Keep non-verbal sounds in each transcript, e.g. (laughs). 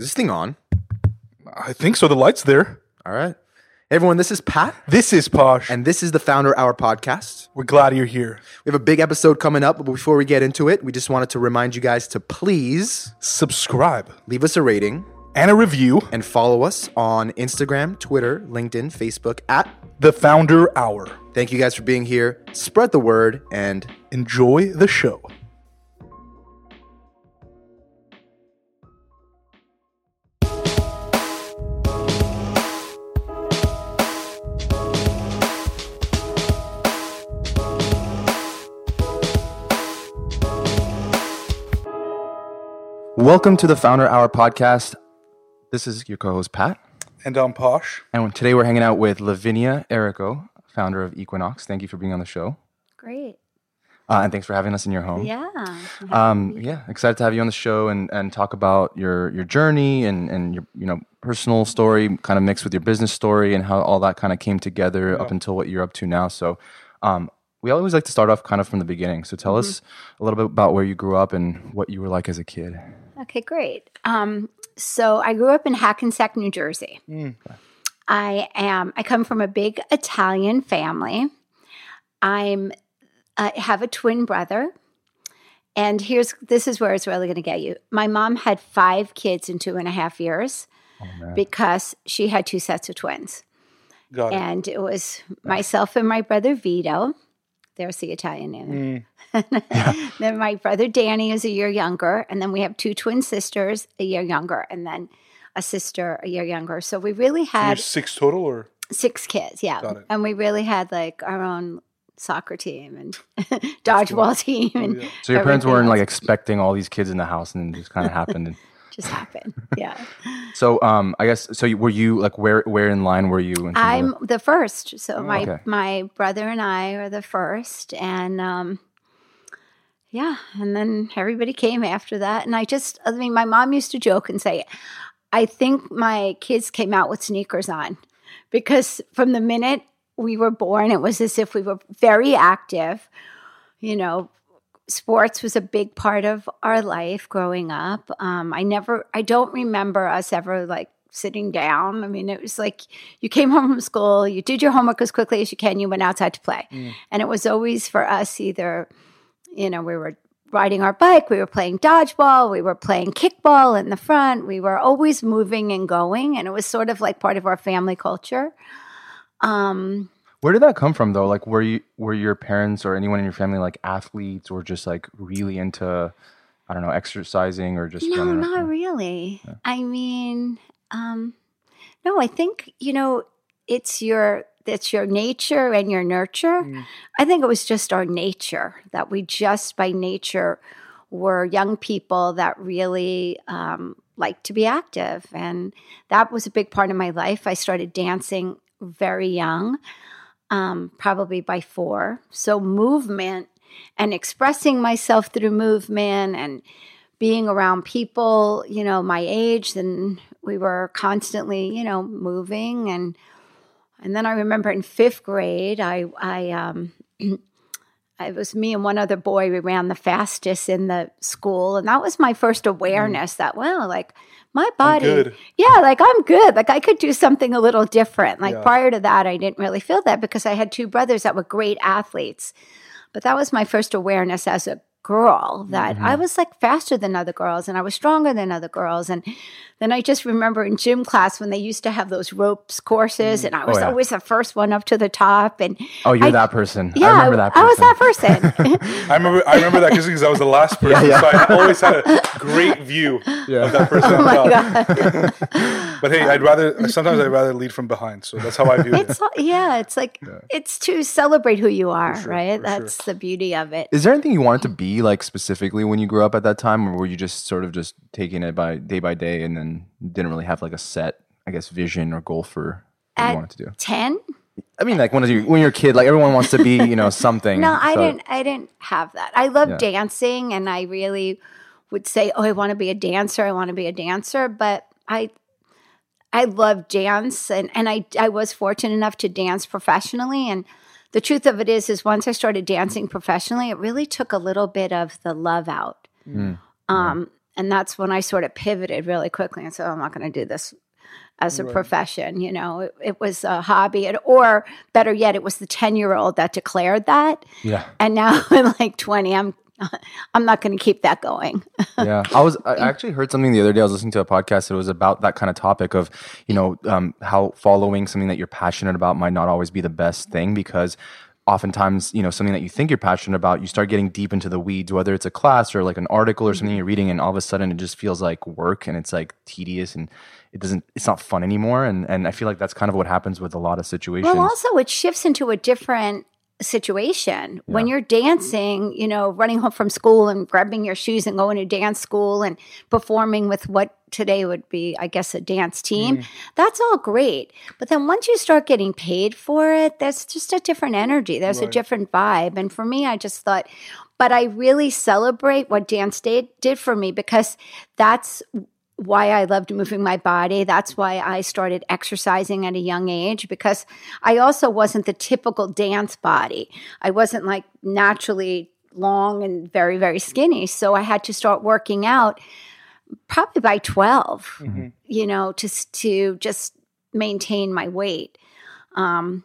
Is this thing on? I think so. The light's there. All right. Hey, everyone, this is Pat, This is Posh. and this is the Founder Hour podcast. we're glad you're here. We have a big episode coming up, but before we get into it, we just wanted to remind you guys to please Subscribe leave us a rating and a review. and follow us on Instagram, Twitter, LinkedIn, Facebook at. The Founder Hour. Thank you guys for being here. Spread the word and Enjoy the show. Welcome to the Founder Hour podcast. This is your co-host Pat, And I'm Posh. and today we're hanging out with Lavinia Errico, founder of Equinox. Thank you for being on the show, Great. uh, and thanks for having us in your home. Yeah. Um, yeah, excited to have you on the show and, and talk about your your journey and, and your you know personal story, kind of mixed with your business story and how all that kind of came together up until what you're up to now. So, um, we always like to start off kind of from the beginning. So, tell us a little bit about where you grew up and what you were like as a kid. Okay, great. Um, so I grew up in Hackensack, New Jersey. I am. I come from a big Italian family. I'm. I have a twin brother, and here's this is where it's really going to get you. My mom had five kids in two and a half years because she had two sets of twins. Got it. and it was myself and my brother Vito. There's the Italian in it. Mm. (laughs) then my brother Danny is a year younger, and then we have two twin sisters a year younger, and then a sister a year younger. So we really You're had six total, or six kids, yeah, Got it. and we really had like our own soccer team and (laughs) dodgeball team, and oh, So your parents weren't like expecting all these kids in the house, and it just kind of happened. And just happened. Yeah, (laughs) so, um, I guess so. You, were you like where where in line were you? I'm the first. So my Okay. my brother and I are the first, and um, yeah, and then everybody came after that. And I just, I mean, my mom used to joke and say, I think my kids came out with sneakers on because from the minute we were born, it was as if we were very active. You know, sports was a big part of our life growing up. Um, I never, I don't remember us ever like sitting down. I mean, it was like you came home from school, you did your homework as quickly as you can, you went outside to play. And it was always for us either, you know, we were riding our bike, we were playing dodgeball, we were playing kickball in the front, we were always moving and going. And it was sort of like part of our family culture. Um, Where did that come from though? Like were you were your parents or anyone in your family like athletes or just like really into I don't know, exercising or just No, running not around? really. I mean, um, no, I think you know it's your it's your nature and your nurture. Mm. I think it was just our nature that we just by nature were young people that really um, liked to be active, and that was a big part of my life. I started dancing very young, um, probably by four. So movement and expressing myself through movement and being around people, you know, my age, then we were constantly, you know, moving and and then I remember in fifth grade, I I um (clears throat) it was me and one other boy. We ran the fastest in the school, and that was my first mm-hmm. awareness that well, like my body, yeah, like I'm good. Like I could do something a little different. Like Yeah. prior to that, I didn't really feel that because I had two brothers that were great athletes. But that was my first awareness as a girl that I mm-hmm. was like faster than other girls and I was stronger than other girls. And then I just remember in gym class when they used to have those ropes courses mm-hmm. and I oh, was yeah. always the first one up to the top. And Oh, you're I- that person. yeah, I remember that person. I was that person. (laughs) I remember. I remember that because I was the last (laughs) person, yeah. so I always had a great view of that (laughs) oh person. oh my. God. But hey, I'd rather. Sometimes I'd rather lead from behind. So that's how I view (laughs) it. It's yeah, it's like it's to celebrate who you are, sure, right? for sure. That's the beauty of it. Is there anything you wanted to be like specifically when you grew up at that time, or were you just sort of just taking it by day by day and then didn't really have like a set, I guess, vision or goal for what At- you wanted to do? Ten? I mean, like when you when you're a kid, like everyone wants to be, you know, (laughs) something. No, I so- didn't. I didn't have that. I love Yeah. dancing, and I really would say, "Oh, I want to be a dancer. I want to be a dancer." But I, I love dance, and and I I was fortunate enough to dance professionally. And the truth of it is, is once I started dancing professionally, it really took a little bit of the love out. Mm. Um, and that's when I sort of pivoted really quickly and said, oh, I'm not going to do this as a profession. You know, it, it was a hobby, and, or better yet, it was the 10 year old that declared that. Yeah. And now (laughs) I'm like 20, I'm (laughs) I'm not going to keep that going. (laughs) yeah, I was. I actually heard something the other day. I was listening to a podcast. It was about that kind of topic of, you know, um, how following something that you're passionate about might not always be the best thing because oftentimes, you know, something that you think you're passionate about, you start getting deep into the weeds, whether it's a class or like an article or something you're reading, and all of a sudden it just feels like work and it's like tedious and it doesn't. It's not fun anymore. And and I feel like that's kind of what happens with a lot of situations. Well, also it shifts into a different situation. When you're dancing you know running home from school and grabbing your shoes and going to dance school and performing with what today would be i guess a dance team mm. that's all great. But then once you start getting paid for it there's just a different energy. There's a different vibe. And for me i just thought but i really celebrate what dance did, did for me because that's why I loved moving my body. That's why I started exercising at a young age because I also wasn't the typical dance body. I wasn't like naturally long and very, very skinny. So I had to start working out probably by 12, you know, to, to just maintain my weight. Um,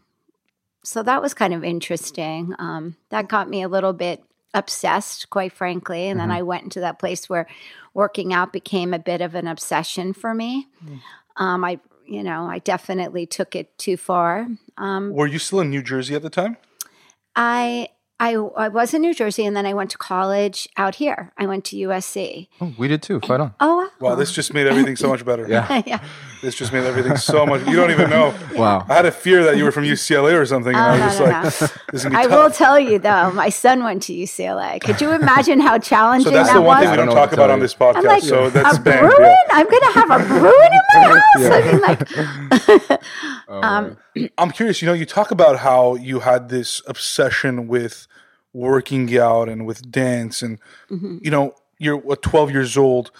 so that was kind of interesting. Um, that got me a little bit obsessed, quite frankly. And then I went into that place where working out became a bit of an obsession for me. Um, I, you know, I definitely took it too far. Um, Were you still in New Jersey at the time? I, I, I was in New Jersey, and then I went to college out here. I went to USC. Oh, we did too. Fight on. Oh, Wow, this just made everything so much better. (laughs) Yeah. yeah. (laughs) This just made everything so much. You don't even know. (laughs) Wow. I had a fear that you were from UCLA or something, and Oh, I was no, just no. like, (laughs) "This is gonna be I tough." will tell you though, my son went to UCLA. Could you imagine how challenging (laughs) So that's that the one was? thing we I don't don't know what talk to about tell on you. this podcast. I'm like, so that's a banned. Bruin? yeah. I'm going to have a Bruin in my house. I mean, like, um, (clears throat) I'm curious. You know, you talk about how you had this obsession with working out and with dance, and Mm-hmm. you know, you're what 12 years old.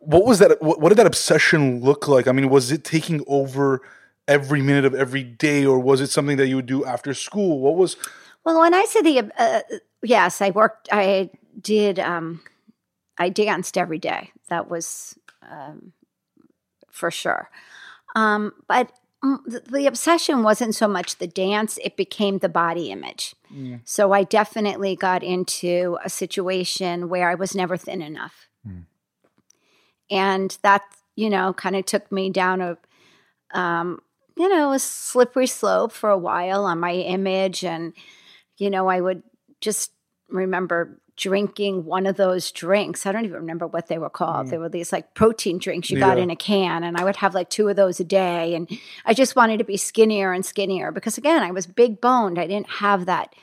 What was that? What, what did that obsession look like? I mean, was it taking over every minute of every day, or was it something that you would do after school? What was? well, when I say the, uh, yes, I worked, I did, um, I danced every day. That was um, for sure. Um, but mm, the, the obsession wasn't so much the dance, it became the body image. So I definitely got into a situation where I was never thin enough. And that, you know, kind of took me down a, um, you know, a slippery slope for a while on my image. And, you know, I would just remember drinking one of those drinks. I don't even remember what they were called. They were these like protein drinks you got in a can. And I would have like two of those a day. And I just wanted to be skinnier and skinnier because, again, I was big boned. I didn't have that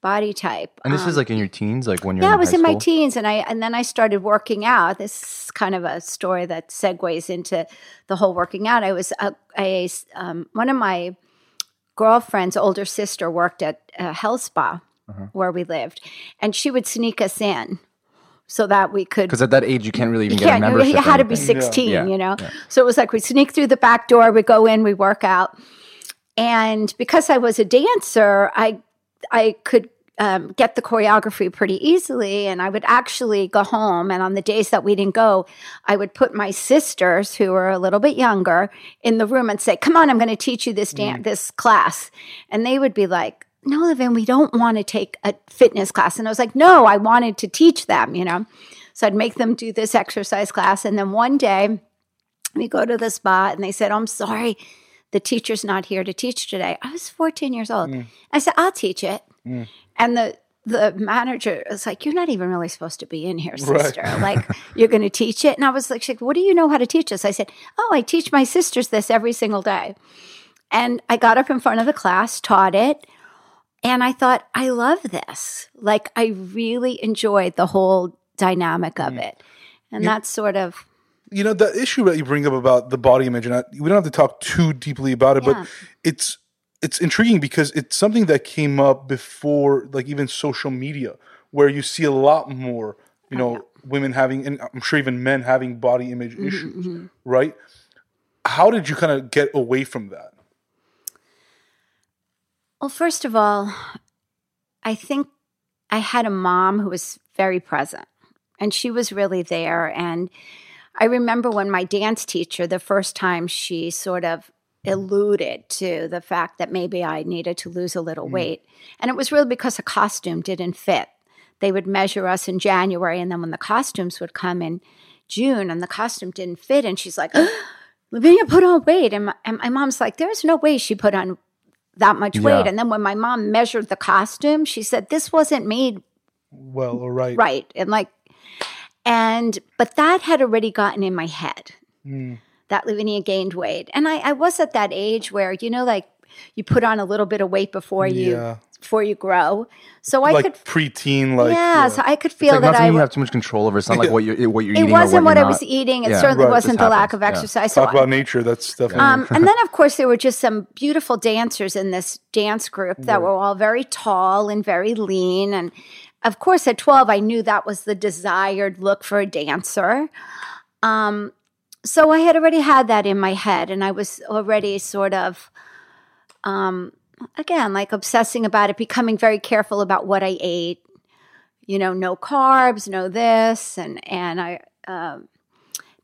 body type. And this Um, is like in your teens, like when you're yeah, in I was in my teens, and I and then I started working out. This is kind of a story that segues into the whole working out. I was a, a um, one of my girlfriend's older sister worked at a health spa Uh-huh. where we lived, and she would sneak us in so that we could Because at that age, you can't really even you get a membership. you had to be 16, Yeah. you know? Yeah. So it was like we sneak through the back door, we go in, we work out. And because I was a dancer, I I could um, get the choreography pretty easily. And I would actually go home. And on the days that we didn't go, I would put my sisters, who were a little bit younger, in the room and say, Come on, I'm going to teach you this mm. dance, this class. And they would be like, no, Levin, we don't want to take a fitness class. And I was like, no, I wanted to teach them, you know? So I'd make them do this exercise class. And then one day we go to the spot and they said, oh, I'm sorry, the teacher's not here to teach today. I was 14 years old. Mm. I said, I'll teach it. Mm. And the the manager was like, You're not even really supposed to be in here, Right. sister. Like, you're going to teach it. And I was like, What do you know how to teach this? I said, Oh, I teach my sisters this every single day. And I got up in front of the class, taught it. And I thought, I love this. Like, I really enjoyed the whole dynamic of mm. it. And that's sort of, you know the issue that you bring up about the body image and I, we don't have to talk too deeply about it Yeah. but it's it's intriguing because it's something that came up before like even social media where you see a lot more you know women having and i'm sure even men having body image mm-hmm, issues mm-hmm. right how did you kind of get away from that well, first of all, I think I had a mom who was very present. and she was really there. And I remember when my dance teacher, the first time she sort of alluded to the fact that maybe I needed to lose a little weight. And it was really because the costume didn't fit. They would measure us in January, and then when the costumes would come in June and the costume didn't fit, and she's like, (gasps) Lavinia put on weight. And my, and my mom's like, there's no way she put on that much weight. And then when my mom measured the costume, she said, this wasn't made Well, all right. right. And like, and, but that had already gotten in my head Mm. That Lavinia gained weight. And I, I was at that age where, you know, like you put on a little bit of weight before you, before you grow. So I like could, preteen, like yeah, so I could feel like that I, you have too much control over. It's not like what you're what you're eating. it wasn't or what I was eating. It Yeah. certainly Right, wasn't the lack of yeah. exercise. So talk I- about nature. That's definitely Um, and then, of course, there were just some beautiful dancers in this dance group that were all very tall and very lean. And of course, at 12, I knew that was the desired look for a dancer. Um, so I had already had that in my head, and I was already sort of, um, again, like obsessing about it, becoming very careful about what I ate. You know, no carbs, no this, and and I. Um,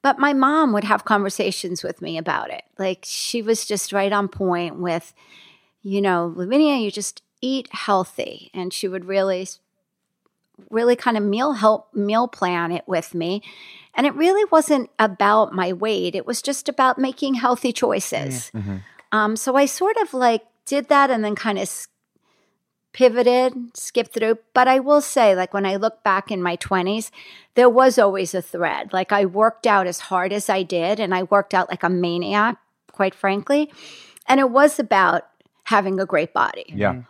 but my mom would have conversations with me about it. Like she was just right on point with, you know, Lavinia, you just eat healthy, and she would really, really kind of meal help meal plan it with me. And it really wasn't about my weight; it was just about making healthy choices. Um, so I sort of like did that, and then kind of pivoted, skipped through. But I will say, like when I look back in my 20s, there was always a thread. Like I worked out as hard as I did, and I worked out like a maniac, quite frankly. And it was about having a great body, Yeah.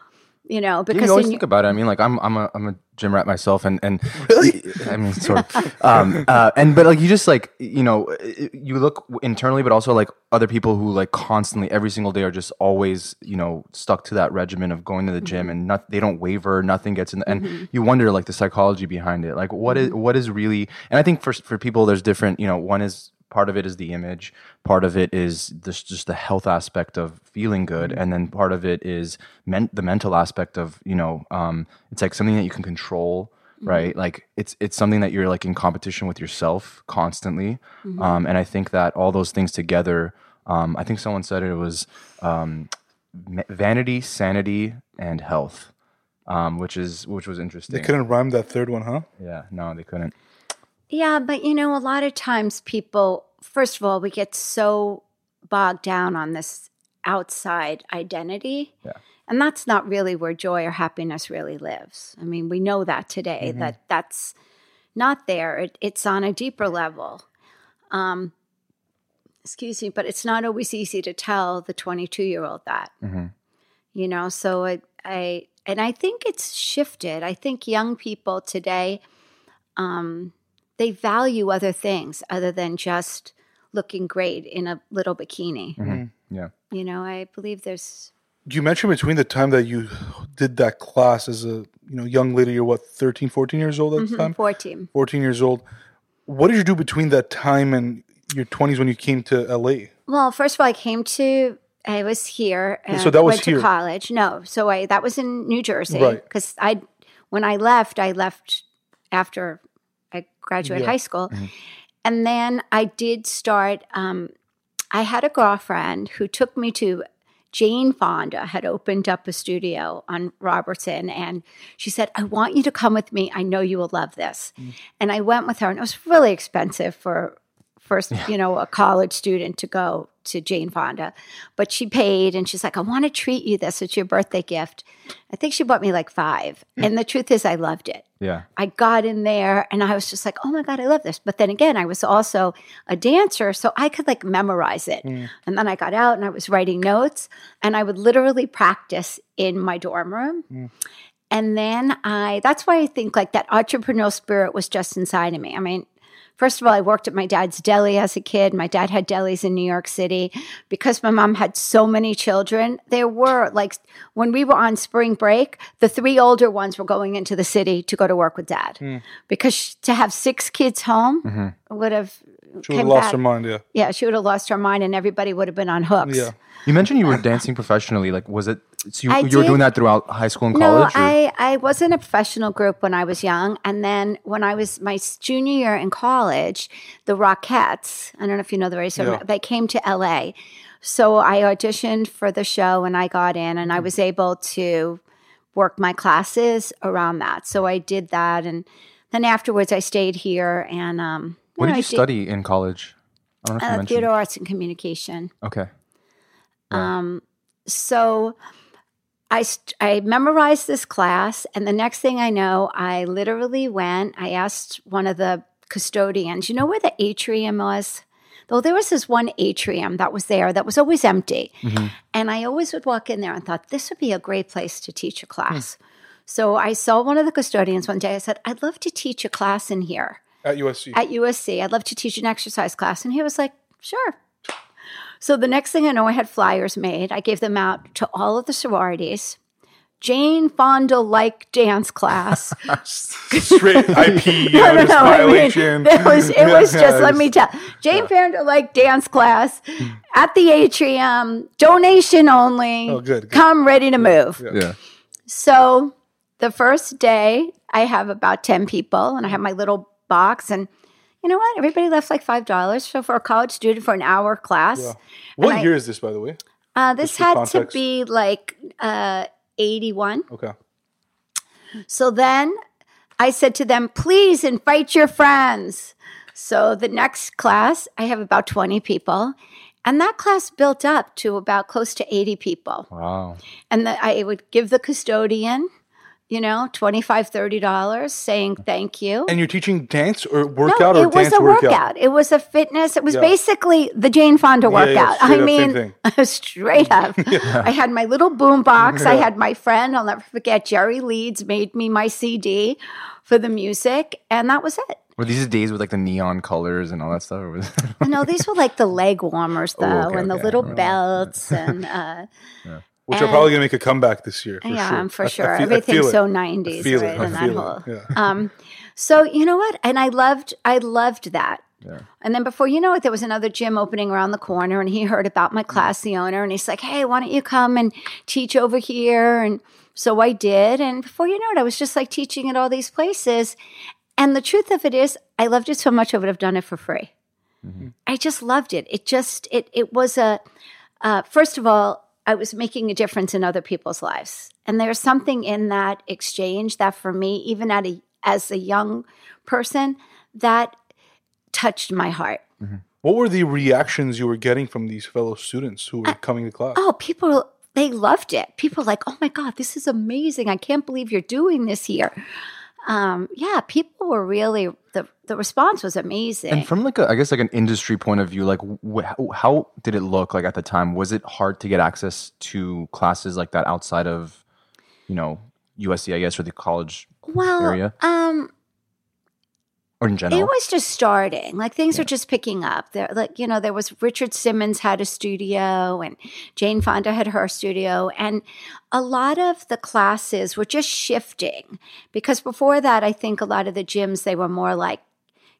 you know, because you always think about it. I mean, like I'm, I'm a, I'm a gym rat myself, and and (laughs) really, I mean, sort of. Um, uh, and but like you just like you know, you look internally, but also like other people who like constantly every single day are just always you know stuck to that regimen of going to the gym, and not they don't waver, nothing gets in, the, and you wonder like the psychology behind it, like what is what is really, and I think for for people, there's different. You know, one is part of it is the image part of it is this, just the health aspect of feeling good and then part of it is men- the mental aspect of you know um, it's like something that you can control right? Like it's it's something that you're like in competition with yourself constantly. Um, and i think that all those things together um, i think someone said it was um, vanity sanity and health um, which is which was interesting. they couldn't rhyme that third one, huh? yeah no they couldn't Yeah, but you know, a lot of times people, first of all, we get so bogged down on this outside identity. Yeah. And that's not really where joy or happiness really lives. I mean, we know that today, that that's not there. It, it's on a deeper level. Um, excuse me, but it's not always easy to tell the 22 year old that. Mhm. You know, so I, I, and I think it's shifted. I think young people today, um, they value other things other than just looking great in a little bikini. Mhm. yeah You know, I believe there's Do You mentioned between the time that you did that class as a you know young lady, you're what 13, 14 years old at the time, 14. 14 years old. What did you do between that time and your 20s when you came to LA? Well, first of all, I came to, I was here and so that was went here. to college. No, so I that was in New Jersey Right. because I, when I left, I left after I graduated Yeah. high school, and then I did start. Um, I had a girlfriend who took me to. Jane Fonda had opened up a studio on Robertson, and she said, "I want you to come with me. I know you will love this." And I went with her, and it was really expensive for first, you know, a college student to go to Jane Fonda. But she paid and she's like, I want to treat you this. It's your birthday gift. I think she bought me like five. Hmm. And the truth is, I loved it. yeah I got in there and I was just like, oh my God, I love this. But then again, I was also a dancer, so I could like memorize it. Hmm. And then I got out and I was writing notes and I would literally practice in my dorm room. Hmm. And then I, that's why I think like that entrepreneurial spirit was just inside of me. I mean, First of all, I worked at my dad's deli as a kid. My dad had delis in New York City. Because my mom had so many children, there were like when we were on spring break, the three older ones were going into the city to go to work with dad. Hmm. Because to have six kids home mm-hmm. would have She would have lost back- her mind. Yeah. Yeah, she would have lost her mind, and everybody would have been on hooks. Yeah. You mentioned you were dancing professionally. Like, was it? So you, I you were doing that throughout high school and No, college? or- I, I was in a professional group when I was young. And then when I was my junior year in college, the Rockettes, I don't know if you know the radio, Yeah. they came to LA. So I auditioned for the show and I got in and I was able to work my classes around that. So I did that. And then afterwards, I stayed here and, um, what did you I study in college? I don't know if you Uh, mentioned. theater arts and communication. Okay. Um, so I, st- I memorized this class, and the next thing I know, I literally went. I asked one of the custodians, you know where the atrium was? Though there was this one atrium that was there that was always empty. And I always would walk in there and thought, this would be a great place to teach a class. So I saw one of the custodians one day. I said, I'd love to teach a class in here At USC. at USC. I'd love to teach an exercise class. And he was like, sure. So the next thing I know, I had flyers made. I gave them out to all of the sororities. Jane Fonda like dance class. (laughs) (laughs) Straight IP (laughs) no, no, no. I mean, violation. it was, it was Yeah, just, let it's- me tell Jane Fonda like dance class hmm. at the atrium, donation only. Oh, good, good. Come ready to move. Yeah. So the first day, I have about 10 people and I have my little box. And you know what? Everybody left like $5. So for a college student for an hour class, Yeah. What I- year is this, by the way? uh, this had context. to be like uh, 81. Okay. So then I said to them, please invite your friends. So the next class, I have about 20 people. And that class built up to about close to 80 people. Wow. And the, I would give the custodian, you know, $25, $30 saying thank you. And you're teaching dance or No, workout or it was a workout. It was a fitness. It was Yeah. basically the Jane Fonda Yeah, yeah, workout. straight I up, mean, (laughs) straight up. (laughs) I had my little boom box. I had my friend, I'll never forget, Jerry Leeds made me my CD for the music, and that was it. Were these days with like the neon colors and all that stuff? Or was No, these were like the (laughs) leg warmers, though, Oh, okay, and the okay. I little belts, and uh, Which are probably going to make a comeback this year. For yeah, sure. I'm for I- I sure. feel- Everything's so 90s, feel it. right? I And that whole. Yeah. (laughs) Um, so you know what? And I loved, I loved that. Yeah. And then before you know it, there was another gym opening around the corner, and he heard about my class, the owner, and he's like, "Hey, why don't you come and teach over here?" And so I did, and before you know it, I was just like teaching at all these places. And the truth of it is, I loved it so much, I would have done it for free. I just loved it. It just, it, it was a. Uh, first of all, I was making a difference in other people's lives, and there's something in that exchange that, for me, even at a as a young person, that touched my heart. What were the reactions you were getting from these fellow students who were coming to class? Oh, people, they loved it. People were like, oh my God, this is amazing. I can't believe you're doing this here. Um, yeah, people were really, the, the response was amazing. and from like a, I guess like an industry point of view, like wh- how, did it look like at the time? Was it hard to get access to classes like that outside of, you know, USC, I guess, or the college well, area um, or in general? It was just starting. Like things were just picking up. There, like you know, there was Richard Simmons had a studio, and Jane Fonda had her studio, and a lot of the classes were just shifting because before that, I think a lot of the gyms they were more like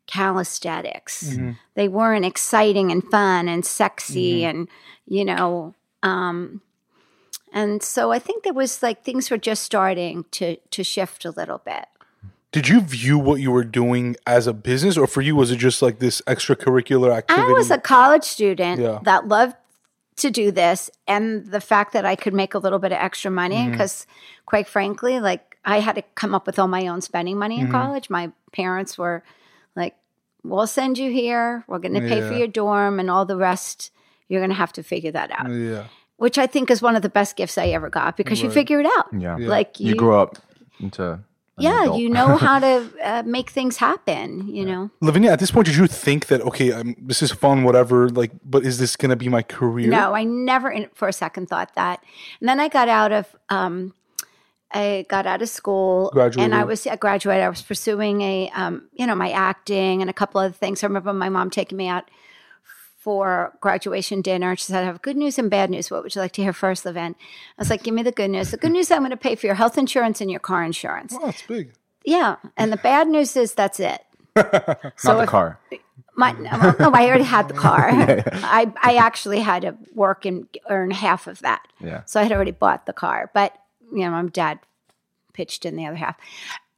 calisthenics. They weren't exciting and fun and sexy, and you know. Um, and so I think there was like things were just starting to to shift a little bit. Did you view what you were doing as a business, or for you was it just like this extracurricular activity? I was a college student Yeah. that loved to do this, and the fact that I could make a little bit of extra money, Mm-hmm. because quite frankly, like I had to come up with all my own spending money Mm-hmm. in college. My parents were "We'll send you here. We're going to pay for your dorm, and all the rest, you're going to have to figure that out." yeah. Which I think is one of the best gifts I ever got because you figure it out. yeah. Like you, you, grew up into yeah, adult. you know (laughs) how to uh, make things happen. You know. Lavinia, at this point, did you think that okay, um, this is fun, whatever? Like, but is this gonna be my career? No, I never for a second thought that. And then I got out of um, I got out of school and I was I graduated. I was pursuing a um, you know my acting and a couple other things. I remember my mom taking me out for graduation dinner. She said, "I have good news and bad news. What would you like to hear first, Levin?" I was like, "Give me the good news. The good news, I'm going to pay for your health insurance and your car insurance." Oh, it's big. Yeah, and the bad news is that's it. (laughs) So Not the if- car. My, well, no, I already had the car. (laughs) I, I actually had to work and earn half of that. Yeah. So I had already bought the car, but you know, my dad pitched in the other half.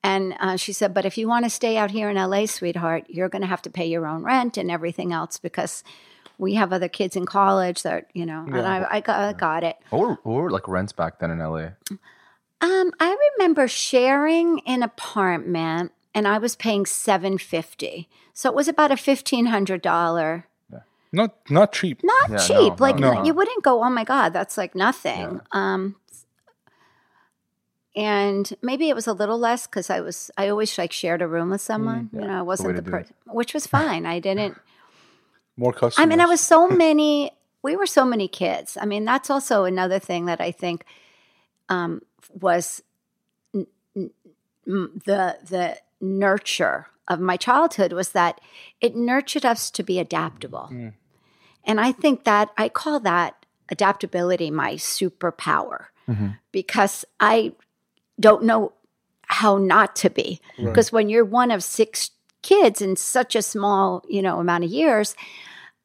And uh, she said, "But if you want to stay out here in LA, sweetheart, you're going to have to pay your own rent and everything else because we have other kids in college that you know." And I, I got, I got it. What were, what were like rents back then in LA? Um, I remember sharing an apartment, and I was paying seven fifty, so it was about a fifteen hundred dollar. Not not cheap. Not Yeah, cheap. no, like no, no. you wouldn't go, oh my god, that's like nothing. Um, and maybe it was a little less because I was I always like shared a room with someone. you know, I wasn't way the person, which was (laughs) fine. I didn't. More customers. I mean, I was so (laughs) many. We were so many kids. I mean, that's also another thing that I think um, was n- n- the the nurture of my childhood was that it nurtured us to be adaptable, and I think that I call that adaptability my superpower because I don't know how not to be because when you're one of six kids in such a small you know amount of years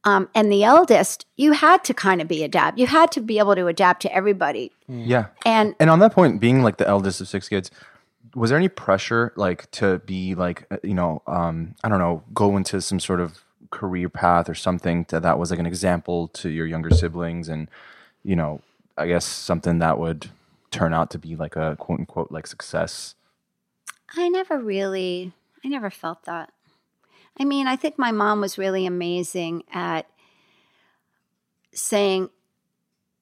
um, and the eldest, you had to kind of be adapt. You had to be able to adapt to everybody. Yeah. And And on that point, being like the eldest of six kids, was there any pressure like to be like uh, you know um, I don't know go into some sort of career path or something that that was like an example to your younger siblings and you know I guess something that would turn out to be like a quote unquote like success. I never really, I never felt that. I mean, I think my mom was really amazing at saying,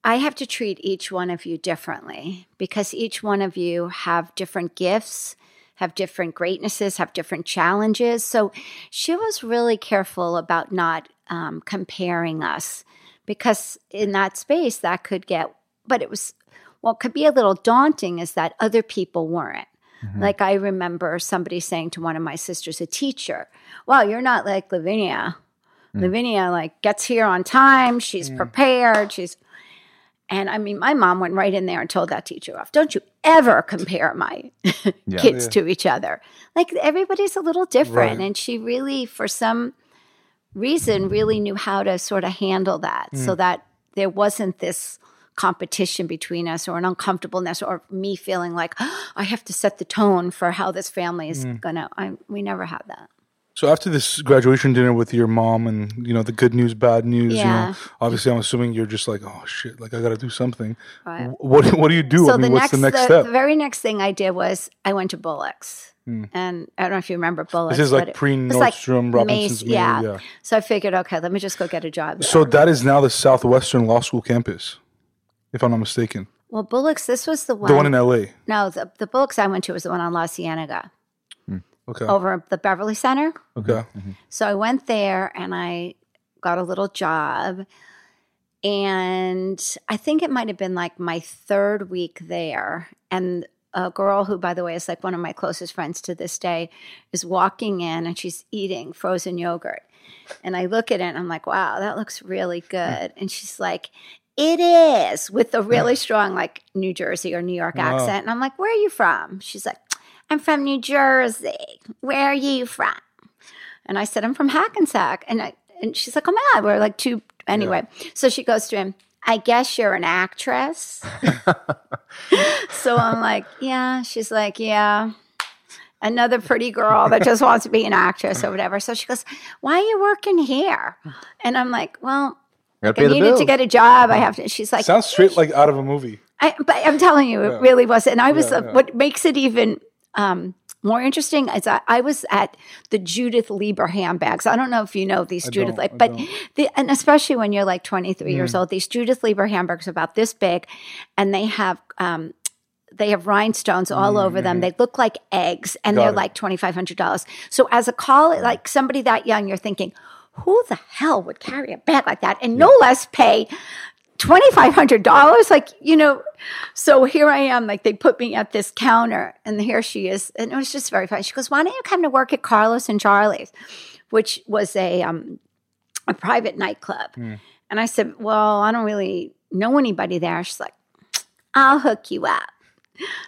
I have to treat each one of you differently because each one of you have different gifts, have different greatnesses, have different challenges. So she was really careful about not um, comparing us because in that space that could get, but it was, what could be a little daunting is that other people weren't. Mm-hmm. Like I remember somebody saying to one of my sisters, a teacher, "Wow, you're not like Lavinia. Mm. Lavinia like gets here on time. She's prepared. She's." And I mean, my mom went right in there and told that teacher off. Don't you ever compare my (laughs) kids to each other. Like everybody's a little different, Right. and she really, for some reason, really knew how to sort of handle that, so mm. that there wasn't this competition between us or an uncomfortableness or me feeling like (gasps) I have to set the tone for how this family is mm. gonna. I, we never had that. So after this graduation dinner with your mom and you know the good news, bad news, you Yeah. know, obviously I'm assuming you're just like, oh shit, like I got to do something. Right. What what do you do? So I mean, the what's next, the next the, step? the very next thing I did was I went to Bullocks, mm. and I don't know if you remember Bullocks. This is like pre was like Nordstrom, Robinson's Mace- yeah. yeah. So I figured, okay, let me just go get a job. There. so that is now the Southwestern Law School campus, if I'm not mistaken. well, Bullocks, this was the one. The one in LA. no, the the Bullocks I went to was the one on La Cienega hmm, Okay. over at the Beverly Center. Okay. Mm-hmm. So I went there and I got a little job. And I think it might have been like my third week there. And a girl who, by the way, is like one of my closest friends to this day, is walking in and she's eating frozen yogurt. And I look at it and I'm like, wow, that looks really hmm. good. And she's like, it is with a really strong, like New Jersey or New York Wow. accent. And I'm like, where are you from? She's like, I'm from New Jersey. Where are you from? And I said, I'm from Hackensack. And I, and she's like, oh my God, we're like two. Anyway, so she goes to him, I guess you're an actress. (laughs) so I'm like, yeah. She's like, yeah. Another pretty girl that just wants to be an actress or (laughs) whatever. So she goes, why are you working here? And I'm like, well, I needed to get a job. I have to. She's like, Sounds straight like out of a movie. I, but I'm telling you, it really was. And I was, Yeah, uh, yeah. what makes it even um, more interesting is I, I was at the Judith Leiber handbags. I don't know if you know these Judith, don't, like, but. Mm. the, and especially when you're like 23 years old, these Judith Leiber handbags are about this big and they have, um, they have rhinestones all over them. They look like eggs and Mm, Got they're it. like $2,500. So as a college, like somebody that young, you're thinking, who the hell would carry a bag like that and no less pay $2,500? Like, you know, so here I am, like they put me at this counter and here she is. And it was just very funny. She goes, why don't you come to work at Carlos and Charlie's, which was a, um, a private nightclub. And I said, well, I don't really know anybody there. She's like, I'll hook you up.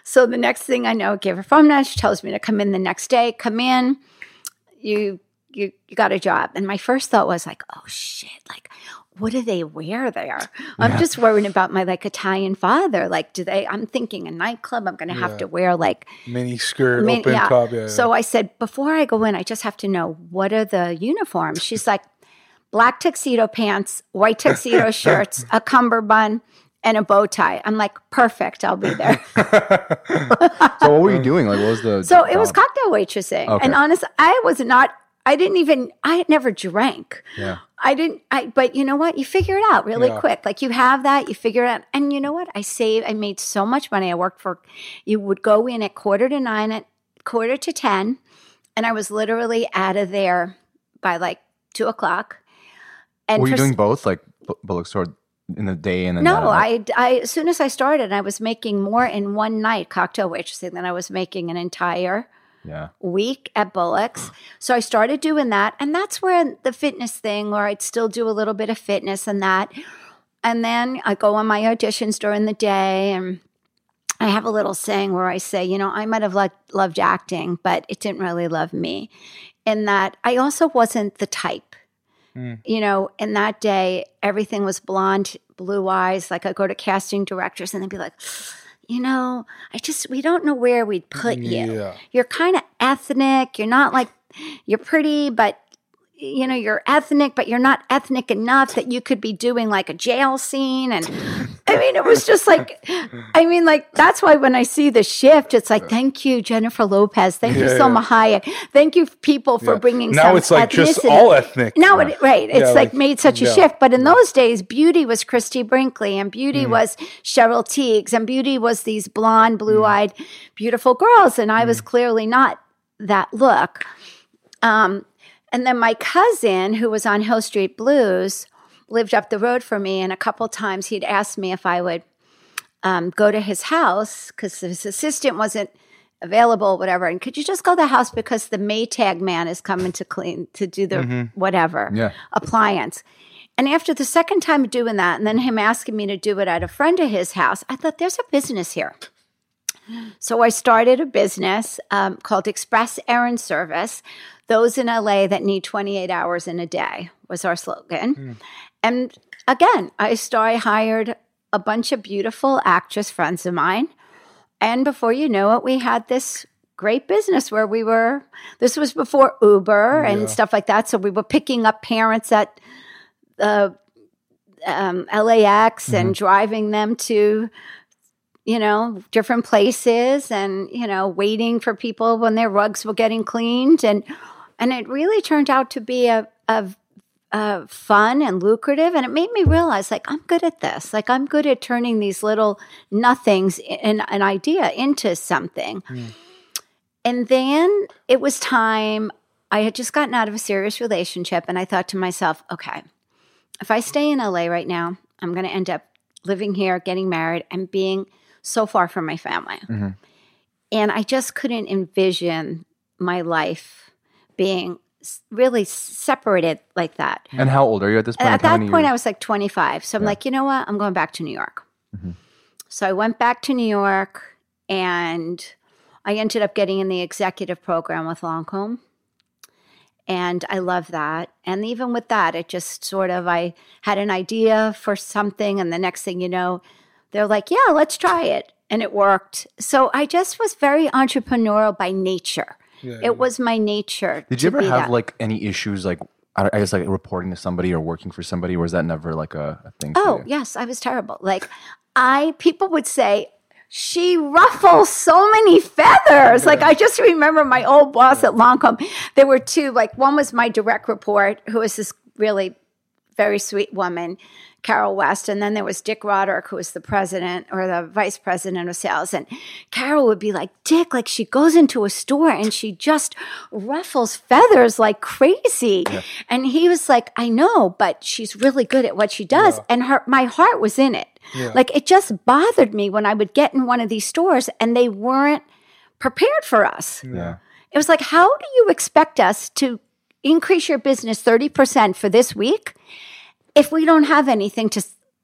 So the next thing I know, gave her phone number. She tells me to come in the next day. Come in. you you you got a job." And my first thought was like, "Oh shit! Like, what do they wear there? I'm just worrying about my like Italian father. Like, do they? I'm thinking a nightclub. I'm going to have to wear like Mini skirt, Min- open yeah. top. Yeah, So I said, before I go in, I just have to know what are the uniforms. (laughs) She's like, black tuxedo pants, white tuxedo (laughs) shirts, a cummerbund, and a bow tie. I'm like, perfect. I'll be there. (laughs) So what were you doing? Like, what was the? So it was cocktail waitressing. Okay. And honest, I was not, I didn't even, I had never drank. Yeah. I didn't, I, but you know what? You figure it out really Yeah. quick. Like you have that, you figure it out. And you know what? I saved, I made so much money. I worked for, you would go in at quarter to nine, at quarter to 10. And I was literally out of there by like two o'clock. And Were you for doing both, like bu- bullock store in the day and then? no. I, I, as soon as I started, I was making more in one night cocktail waitressing than I was making an entire Yeah. week at Bullock's. So I started doing that. And that's where the fitness thing, or I'd still do a little bit of fitness and that. And then I go on my auditions during the day and I have a little saying where I say, you know, I might have lo- loved acting, but it didn't really love me. In that I also wasn't the type. Mm. You know, in that day, everything was blonde, blue eyes. Like I go to casting directors and they'd be like, you know, I just, we don't know where we'd put you Yeah. you're kind of ethnic. You're not like you're pretty, but you know you're ethnic, but you're not ethnic enough that you could be doing like a jail scene. And I mean, it was just like, I mean, like that's why when I see the shift, it's like, thank you, Jennifer Lopez. Thank you, Yeah, Salma Hayek. Thank you, people, for Yeah. bringing now it's like just all ethnic. Now it right. It's Yeah, like, like- made such a yeah. shift. But in those days, beauty was Christie Brinkley and Mm. beauty was Cheryl Tiegs and beauty was these blonde, blue-eyed, beautiful girls. And I was Mm. clearly not that look. Um, and then my cousin, who was on Hill Street Blues, lived up the road from me. And a couple times he'd asked me if I would um, go to his house because his assistant wasn't available, whatever. And could you just go to the house because the Maytag man is coming to clean to do the whatever Yeah. appliance. And after the second time doing that, and then him asking me to do it at a friend of his house, I thought there's a business here. So I started a business um, called Express Errand Service. Those in LA that need 28 hours in a day was our slogan. Hmm. And again, I started, hired a bunch of beautiful actress friends of mine. And before you know it, we had this great business where we were, this was before Uber and stuff like that. So we were picking up parents at the um, LAX and mm-hmm. driving them to, you know, different places and, you know, waiting for people when their rugs were getting cleaned. And, and it really turned out to be a, a, a fun and lucrative. And it made me realize like, I'm good at this. Like, I'm good at turning these little nothings in an idea into something. Mm. And then it was time. I had just gotten out of a serious relationship, and I thought to myself, okay, if I stay in LA right now, I'm going to end up living here, getting married, and being so far from my family. Mm-hmm. And I just couldn't envision my life being really separated like that. And how old are you at this point? At that point, years- I was like 25. So I'm like, you know what? I'm going back to New York. Mm-hmm. So I went back to New York and I ended up getting in the executive program with Lancome. And I love that. And even with that, it just sort of, I had an idea for something. And the next thing you know, they're like, yeah, let's try it. And it worked. So I just was very entrepreneurial by nature. Yeah, It was my nature. Did you ever have that. like any issues, like I I guess, like reporting to somebody or working for somebody, or was that never like a, a thing? for Oh, you? yes, I was terrible. Like I people would say she ruffles so many feathers. Like I just remember my old boss at Lancome. There were two, like one was my direct report, who was this really very sweet woman, Carol West, and then there was Dick Roderick, who was the president or the vice president of sales. And Carol would be like, Dick, like she goes into a store and she just ruffles feathers like crazy. And he was like, I know, but she's really good at what she does. And her my heart was in it. Yeah. Like it just bothered me when I would get in one of these stores and they weren't prepared for us. yeah. It was like, how do you expect us to increase your business 30% for this week if we don't have anything to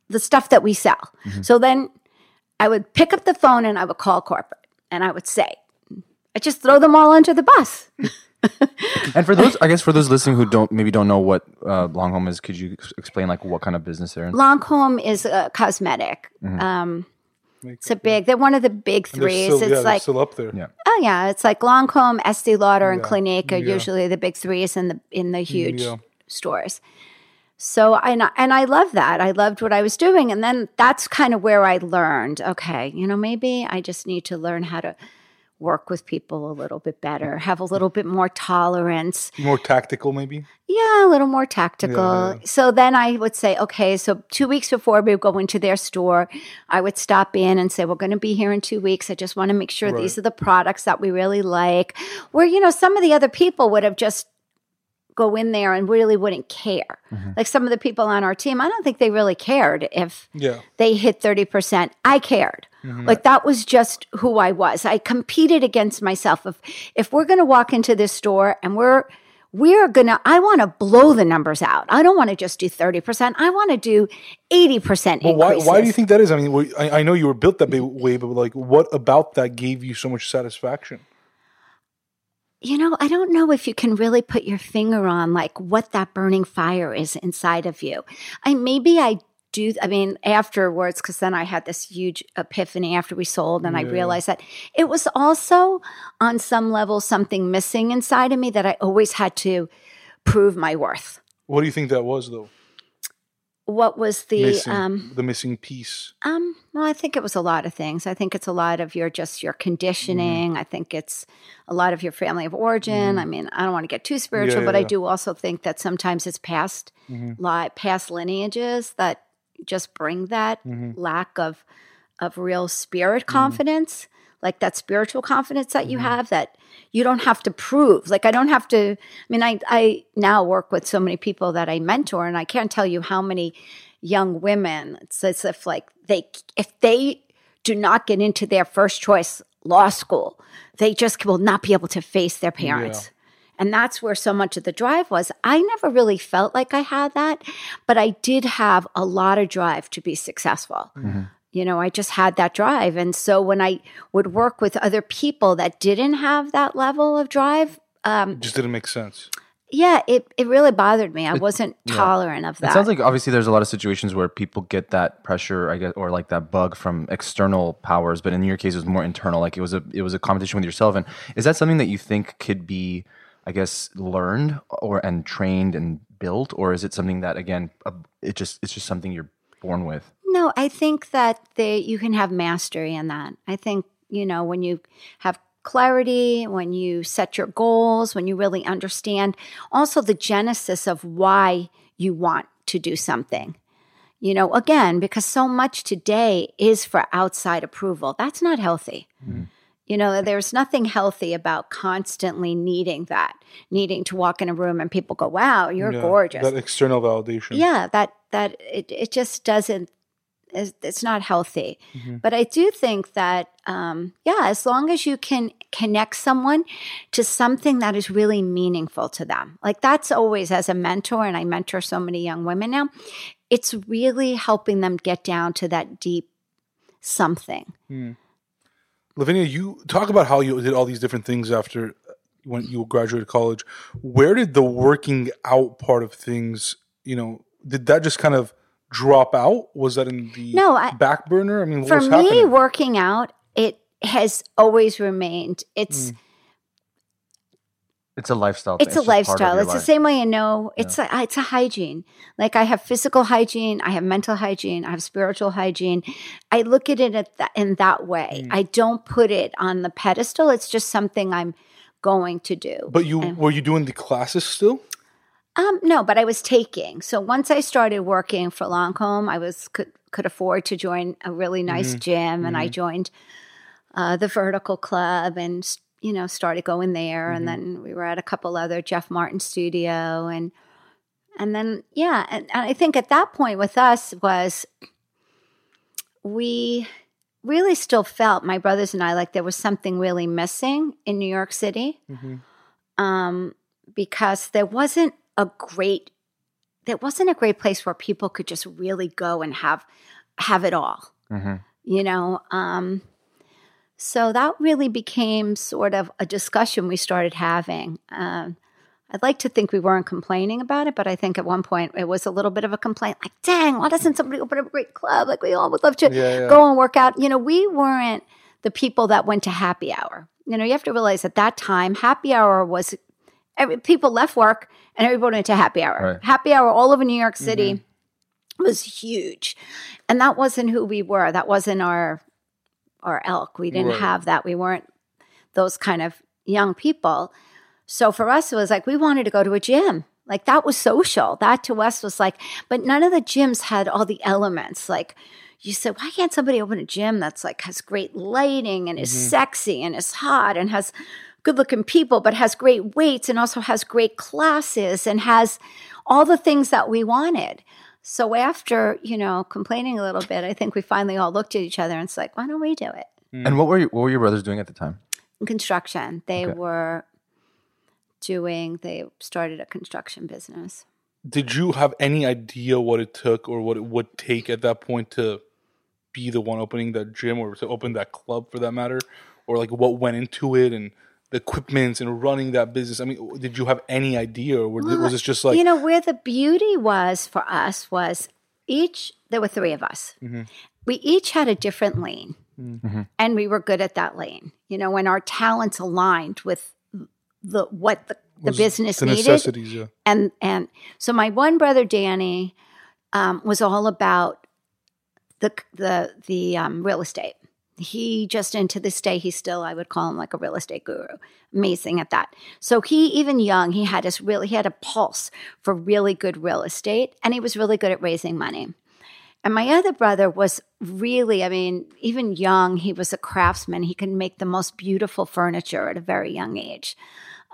the stuff that we sell? So then I would pick up the phone and I would call corporate and I would say, I just throw them all under the bus. (laughs) And for those, I guess, for those listening who don't maybe don't know what uh, Lancome is, could you explain like what kind of business they're in? Lancome is a cosmetic. Um, it's a big. They're one of the big. Threes. still, it's they're like still up there. Yeah. oh yeah, it's like Lancome, Estee Lauder, and Clinique are Yeah. usually the big threes in the in the mm, huge Yeah. stores. So and I, and I love that. I loved what I was doing, and then that's kind of where I learned. Okay, you know, maybe I just need to learn how to work with people a little bit better, have a little bit more tolerance. More tactical, maybe. Yeah, a little more tactical. Yeah, yeah. So then I would say, okay, so two weeks before we would go into their store, I would stop in and say, we're going to be here in two weeks. I just want to make sure these are the products that we really like. Where, you know, some of the other people would have just go in there and really wouldn't care. Mm-hmm. Like some of the people on our team, I don't think they really cared if Yeah. they hit 30%. I cared. Mm-hmm. Like that was just who I was. I competed against myself. If if we're going to walk into this store and we're we're going to I want to blow the numbers out. I don't want to just do 30%. I want to do 80% But why, why do you think that is? I mean, I, I know you were built that way, but like, what about that gave you so much satisfaction? you know, I don't know if you can really put your finger on like what that burning fire is inside of you. I maybe I do. I mean, afterwards, because then I had this huge epiphany after we sold, and I realized that it was also on some level something missing inside of me that I always had to prove my worth. What do you think that was, though? What was the missing, um the missing piece. um well I think it was a lot of things. I think it's a lot of your just your conditioning. I think it's a lot of your family of origin. I mean, I don't want to get too spiritual, yeah, but I do also think that sometimes it's past li- past lineages that just bring that mm-hmm. lack of of real spirit mm-hmm. confidence, like that spiritual confidence that you mm-hmm. have that you don't have to prove. Like I don't have to. I mean, I I now work with so many people that I mentor, and I can't tell you how many young women. It's as if like they if they do not get into their first choice law school, they just will not be able to face their parents. And that's where so much of the drive was. I never really felt like I had that, but I did have a lot of drive to be successful. You know, I just had that drive. And so when I would work with other people that didn't have that level of drive, um, It just didn't make sense. yeah, it, it really bothered me. I wasn't tolerant of that. It sounds like obviously there's a lot of situations where people get that pressure, I guess, or like that bug from external powers. But in your case, it was more internal. Like it was a it was a competition with yourself. And is that something that you think could be, I guess, learned or and trained and built, or is it something that again, it just it's just something you're born with? No, I think that they you can have mastery in that. I think, you know, when you have clarity, when you set your goals, when you really understand also the genesis of why you want to do something. You know, again, because so much today is for outside approval. That's not healthy. Mm-hmm. You know, there's nothing healthy about constantly needing that, needing to walk in a room and people go, "Wow, you're Yeah, gorgeous." That external validation. yeah that that it, it just doesn't it's not healthy Mm-hmm. but i do think that um, yeah as long as you can connect someone to something that is really meaningful to them like that's always as a mentor and i mentor so many young women now it's really helping them get down to that deep something Lavinia, you talk about how you did all these different things after when you graduated college. Where did the working out part of things, you know, did that just kind of drop out? Was that in the No, I- back burner? I mean, what for me happening? working out it has always remained it's mm. It's a lifestyle. it's thing. a just part of lifestyle. your It's the same way you know. It's a, it's a hygiene. Like I have physical hygiene, I have mental hygiene, I have spiritual hygiene. I look at it at that, in that way. Mm. I don't put it on the pedestal. It's just something I'm going to do. But you were you doing the classes still? Um, no, but I was taking. So once I started working for Lancome, I was could could afford to join a really nice gym, and I joined uh, the Vertical Club, and you know started going there. And then we were at a couple other Jeff Martin studio, and and then yeah, and, and I think at that point with us was we really still felt my brothers and I like there was something really missing in New York City um, because there wasn't a great there wasn't a great place where people could just really go and have have it all Mhm. you know um So that really became sort of a discussion we started having. Um, I'd like to think we weren't complaining about it, but I think at one point it was a little bit of a complaint like, dang, why doesn't somebody open up a great club? Like, we all would love to Yeah, yeah. go and work out. You know, we weren't the people that went to happy hour. You know, you have to realize at that time, happy hour was every, people left work and everybody went to happy hour. Right. Happy hour all over New York City was huge. And that wasn't who we were. That wasn't our our elk. We didn't Right. have that. We weren't those kind of young people. So for us, it was like we wanted to go to a gym. Like that was social. That to us was like, but none of the gyms had all the elements. Like you said, why can't somebody open a gym that's like has great lighting and is mm-hmm. sexy and is hot and has good looking people, but has great weights and also has great classes and has all the things that we wanted. So after, you know, complaining a little bit, I think we finally all looked at each other and it's like, why don't we do it? Mm. And what were you, what were your brothers doing at the time? Construction. They Okay. were doing they started a construction business. Did you have any idea what it took or what it would take at that point to be the one opening that gym or to open that club for that matter? Or like what went into it and the equipment and running that business? I mean, did you have any idea or were- was this just like, you know where the beauty was for us was each there were three of us Mm-hmm. we each had a different lane Mm-hmm. and we were good at that lane you know when our talents aligned with the what the, the business the needed necessities? Yeah. and and so my one brother Danny um, was all about the the the um, real estate. He just and to this day he's still I would call him like a real estate guru. Amazing at that. So he even young he had this really he had a pulse for really good real estate and he was really good at raising money. And my other brother was really, I mean, even young, he was a craftsman. He could make the most beautiful furniture at a very young age.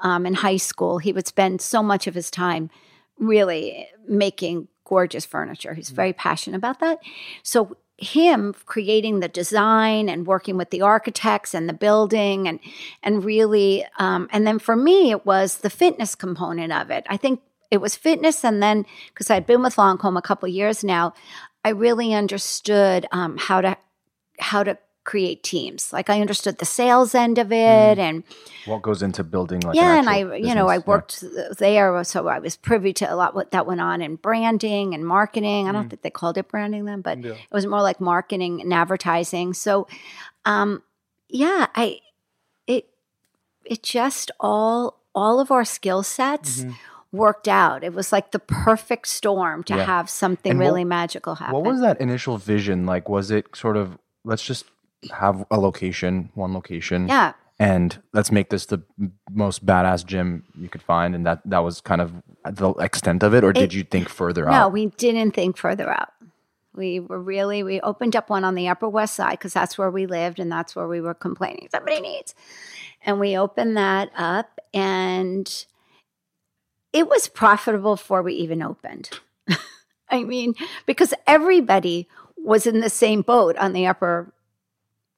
Um, in high school, he would spend so much of his time really making gorgeous furniture. He's very passionate about that. So, him creating the design and working with the architects and the building and and really um, and then for me it was the fitness component of it. I think it was fitness and then because i'd been with Lancome a couple years now i really understood um, how to how to create teams like i understood the sales end of it mm. and What goes into building like an yeah and i actual you know i business? Yeah. worked there so i was privy to a lot what that went on in branding and marketing i don't mm. think they called it branding then but Yeah. it was more like marketing and advertising so um yeah i it it just all all of our skill sets mm-hmm. worked out it was like the perfect storm to Yeah. have something what- really magical happen What was that initial vision like? Was it sort of let's just have a location, one location, yeah and let's make this the most badass gym you could find, and that that was kind of the extent of it, or did you think further No, out? we didn't think further out. We were really, we opened up one on the Upper West Side because that's where we lived and that's where we were complaining. Somebody needs. And we opened that up and it was profitable before we even opened. (laughs) I mean, because everybody was in the same boat on the Upper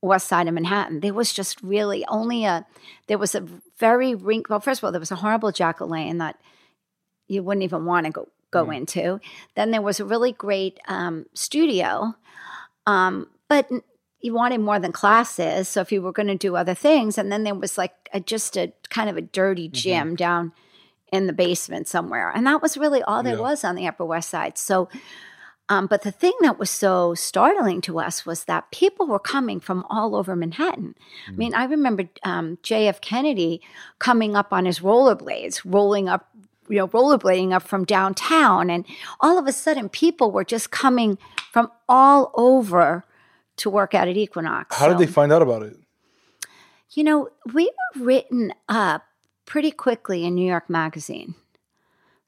West Side of Manhattan. There was just really only a, there was a very rink. Well, first of all, there was a horrible Jack LaLanne that you wouldn't even want to go go into. Then there was a really great um, studio, um, but you wanted more than classes. So if you were going to do other things, and then there was like a, just a kind of a dirty gym down in the basement somewhere, and that was really all there Yeah. was on the Upper West Side. So. Um, but the thing that was so startling to us was that people were coming from all over Manhattan. I mean, I remember um, J.F. Kennedy coming up on his rollerblades, rolling up, you know, rollerblading up from downtown. And all of a sudden, people were just coming from all over to work out at Equinox. How did they find out about it? You know, we were written up pretty quickly in New York Magazine.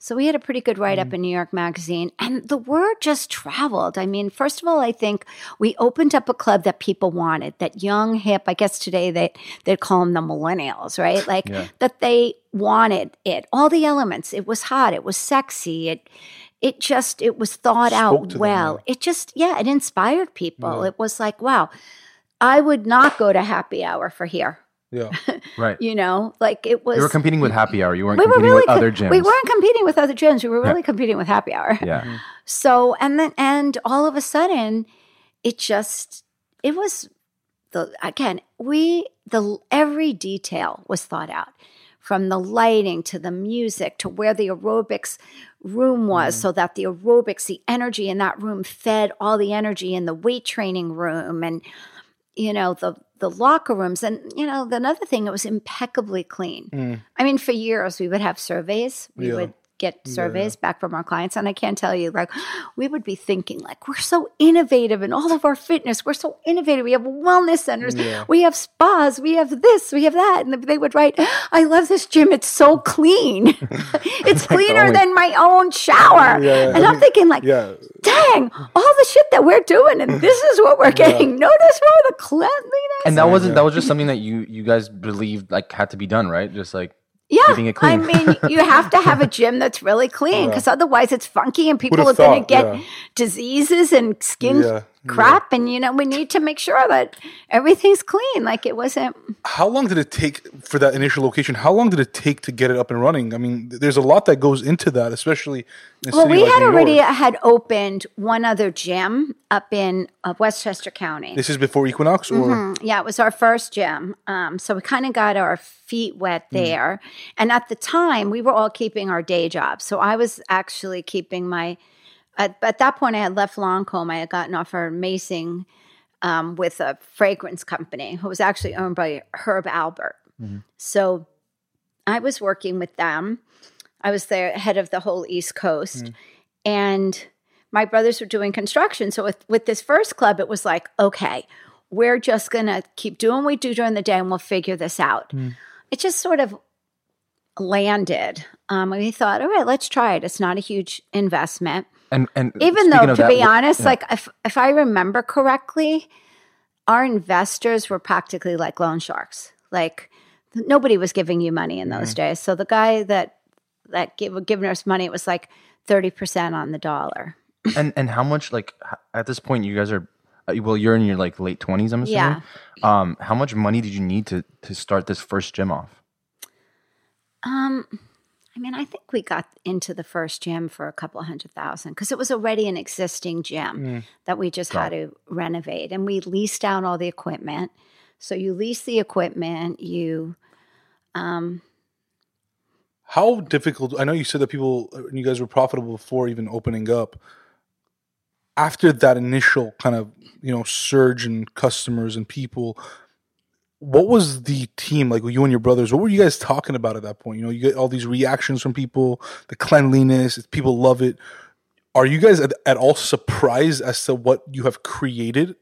So we had a pretty good write up mm. in New York Magazine, and the word just traveled. I mean, first of all, I think we opened up a club that people wanted, that young, hip. I guess today they they'd call them the millennials, right? Like Yeah. that they wanted it, all the elements. It was hot, it was sexy, it it just it was thought Spoke out to them, well. yeah. It just yeah, it inspired people. It was like wow, I would not go to happy hour for here. Yeah. right. (laughs) You know, like it was. You were competing with happy hour. You weren't we were competing really with other co- gyms. We weren't competing with other gyms. We were really competing with happy hour. Yeah. Mm-hmm. So and then and all of a sudden, it just it was the again, we the every detail was thought out. From the lighting to the music to where the aerobics room was, mm-hmm. so that the aerobics, the energy in that room fed all the energy in the weight training room and you know the the locker rooms. And you know the another thing it was impeccably clean. Mm. I mean for years we would have surveys. We Yeah. would get surveys back from our clients. And i can't tell you like (gasps) we would be thinking like we're so innovative in all of our fitness. We're so innovative. We have wellness centers. Yeah. we have spas. We have this. We have that. And they would write (gasps) i love this gym. It's so clean. (laughs) It's cleaner only- than my own shower. Yeah, and I i'm thinking like Yeah. dang, all the shit that we're doing, and this is what we're (laughs) getting. Noticed for the cleanliness. And that wasn't that was just something that you you guys believed like had to be done, right? Just like yeah, I mean, you have to have a (laughs) gym that's really clean because otherwise it's funky and people are going to get yeah. diseases and skin Yeah, crap. And, you know, we need to make sure that everything's clean. Like it wasn't. How long did it take for that initial location? How long did it take to get it up and running? I mean, there's a lot that goes into that, especially in Well, we like had already had opened one other gym up in uh, Westchester County. This is before Equinox, or Mm, Yeah, it was our first gym. Um, so we kind of got our feet wet there. And at the time, we were all keeping our day jobs. So I was actually keeping my, at, at that point, I had left Lancome. I had gotten offered amazing um, with a fragrance company who was actually owned by Herb Alpert. So I was working with them. I was the head of the whole East Coast. And my brothers were doing construction. So with, with this first club, it was like, okay, we're just going to keep doing what we do during the day and we'll figure this out. It just sort of landed. Um, and we thought, all right, let's try it. It's not a huge investment. And and Even though, to that, be honest, yeah. like if, if I remember correctly, our investors were practically like loan sharks. Like nobody was giving you money in those days. So the guy that that give, giving us money, it was like 30% on the dollar. and and how much like at this point you guys are uh, well you're in your like late 20s i'm assuming Yeah. um how much money did you need to to start this first gym off Um, I mean, I think we got into the first gym for a couple hundred thousand because it was already an existing gym that we just had to renovate, and we leased out all the equipment. So you lease the equipment, you Um, how difficult? I know you said that people, uh, you guys were profitable before even opening up. After that initial kind of you know surge in customers and people, what was the team like? You and your brothers, what were you guys talking about at that point? You know, you get all these reactions from people, the cleanliness, people love it. Are you guys at, at all surprised as to what you have created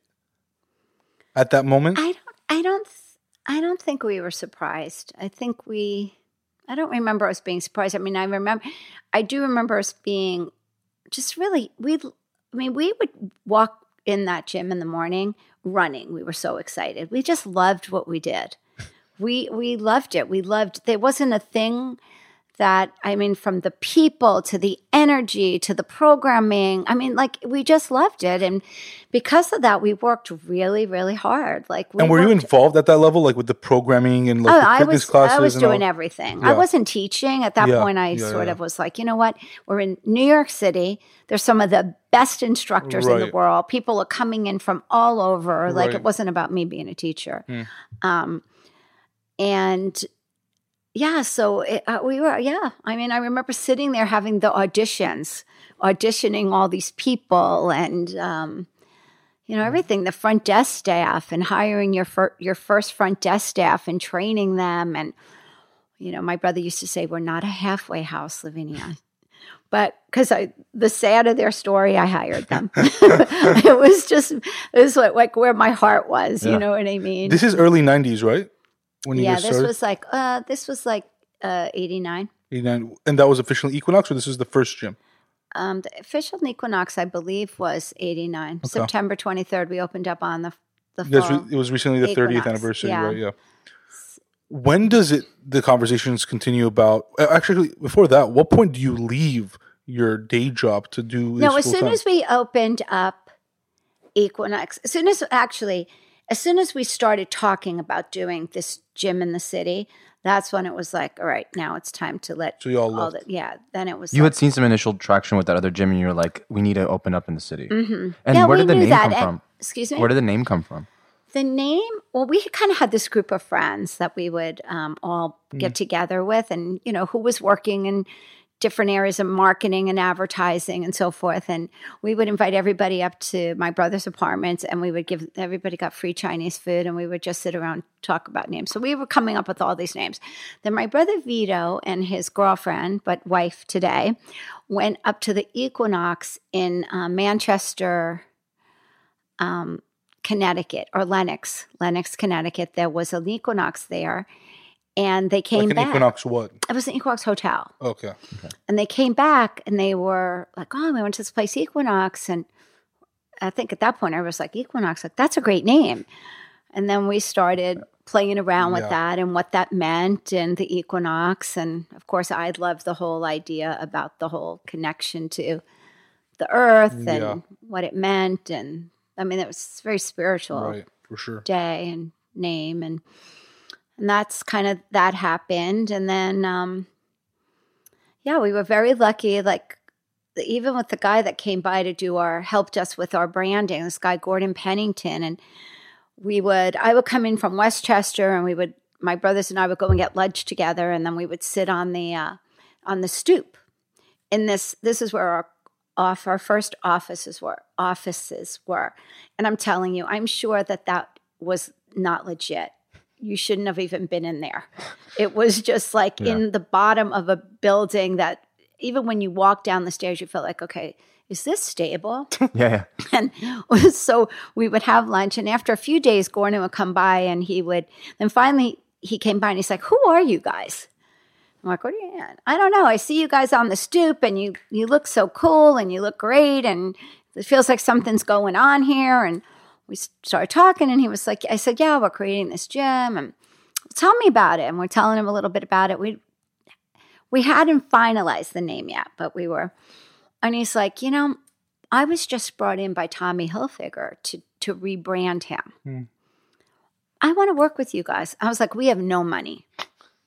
at that moment? I don't, I don't, I don't think we were surprised. I think we, I don't remember us being surprised. I mean, I remember, I do remember us being just really, we, I mean, we would walk in that gym in the morning running. We were so excited. We just loved what we did. We, we loved it. We loved, there wasn't a thing that I mean, from the people to the energy to the programming. I mean, like we just loved it, and because of that, we worked really, really hard. Like, we and were you involved at that level, like with the programming and like Oh, the I was. classes? I was doing all? everything. I wasn't teaching at that Yeah, point. I yeah, sort yeah. of was like, you know what? We're in New York City. There's some of the best instructors in the world. People are coming in from all over. Like Right. it wasn't about me being a teacher. Hmm. Um, and yeah, so it, uh, we were. Yeah, I mean, I remember sitting there having the auditions, auditioning all these people, and um, you know everything. The front desk staff and hiring your fir- your first front desk staff and training them, and you know, my brother used to say, "We're not a halfway house, Lavinia." (laughs) But because I, the sad of their story, I hired them. (laughs) (laughs) it was just, it was like, like where my heart was. Yeah. You know what I mean? This is early '90s, right? When you yeah, guys this started, was like, uh, this was like uh, eighty nine. 89, and that was officially Equinox, or this is the first gym. Um, the official Equinox, I believe, was eighty nine. September twenty third, we opened up on the the You re- it was recently the 30th anniversary, yeah. right? Yeah. When does it the conversations continue about? uh, Actually, before that, what point do you leave your day job to do? no, as soon full-time? as we opened up Equinox, as soon as actually, as soon as we started talking about doing this gym in the city, that's when it was like, all right, now it's time to let So you all all the yeah. Then it was you like, had seen some initial traction with that other gym and you were like we need to open up in the city Mhm. and yeah, where did the name that. come and- from Excuse me. where did the name come from The name, well, we kind of had this group of friends that we would um, all get together with, and you know, who was working in different areas of marketing and advertising and so forth. And we would invite everybody up to my brother's apartments, and we would give everybody got free Chinese food, and we would just sit around talk about names. So we were coming up with all these names. Then my brother Vito and his girlfriend, but wife today, went up to the Equinox in uh, Manchester. Um, Connecticut or Lenox, Lenox, Connecticut. There was an Equinox there, and they came Like an back. Equinox what? It was an Equinox hotel, Okay. and they came back and they were like, "Oh, we went to this place Equinox," and I think at that point I was like, "Equinox, like that's a great name." And then we started playing around with Yeah. that and what that meant and the equinox. And of course, I loved the whole idea about the whole connection to the earth and Yeah. what it meant. And I mean, it was very spiritual Right. For sure. day and name and and that's kind of that happened. And then um yeah we were very lucky. Like even with the guy that came by to do our helped us with our branding this guy gordon pennington. And we would i would come in from westchester and we would my brothers and i would go and get lunch together. And then we would sit on the uh, on the stoop. In this this is where our off our first offices were offices were. And i'm telling you i'm sure that that was not legit you shouldn't have even been in there. It was just like in the bottom of a building that even when you walk down the stairs you felt like okay is this stable? (laughs) Yeah, yeah. (laughs) and (laughs) so we would have lunch and after a few days gordon would come by and he would then finally he came by and he's like who are you guys? I'm like what are you i don't know. I see you guys on the stoop and you you look so cool and you look great and it feels like something's going on here and we started talking and he was like i said yeah we're creating this gym and tell me about it and we're telling him a little bit about it we we hadn't finalized the name yet but we were and he's like you know I was just brought in by Tommy Hilfiger to to rebrand him. Hmm. I want to work with you guys. I was like, we have no money.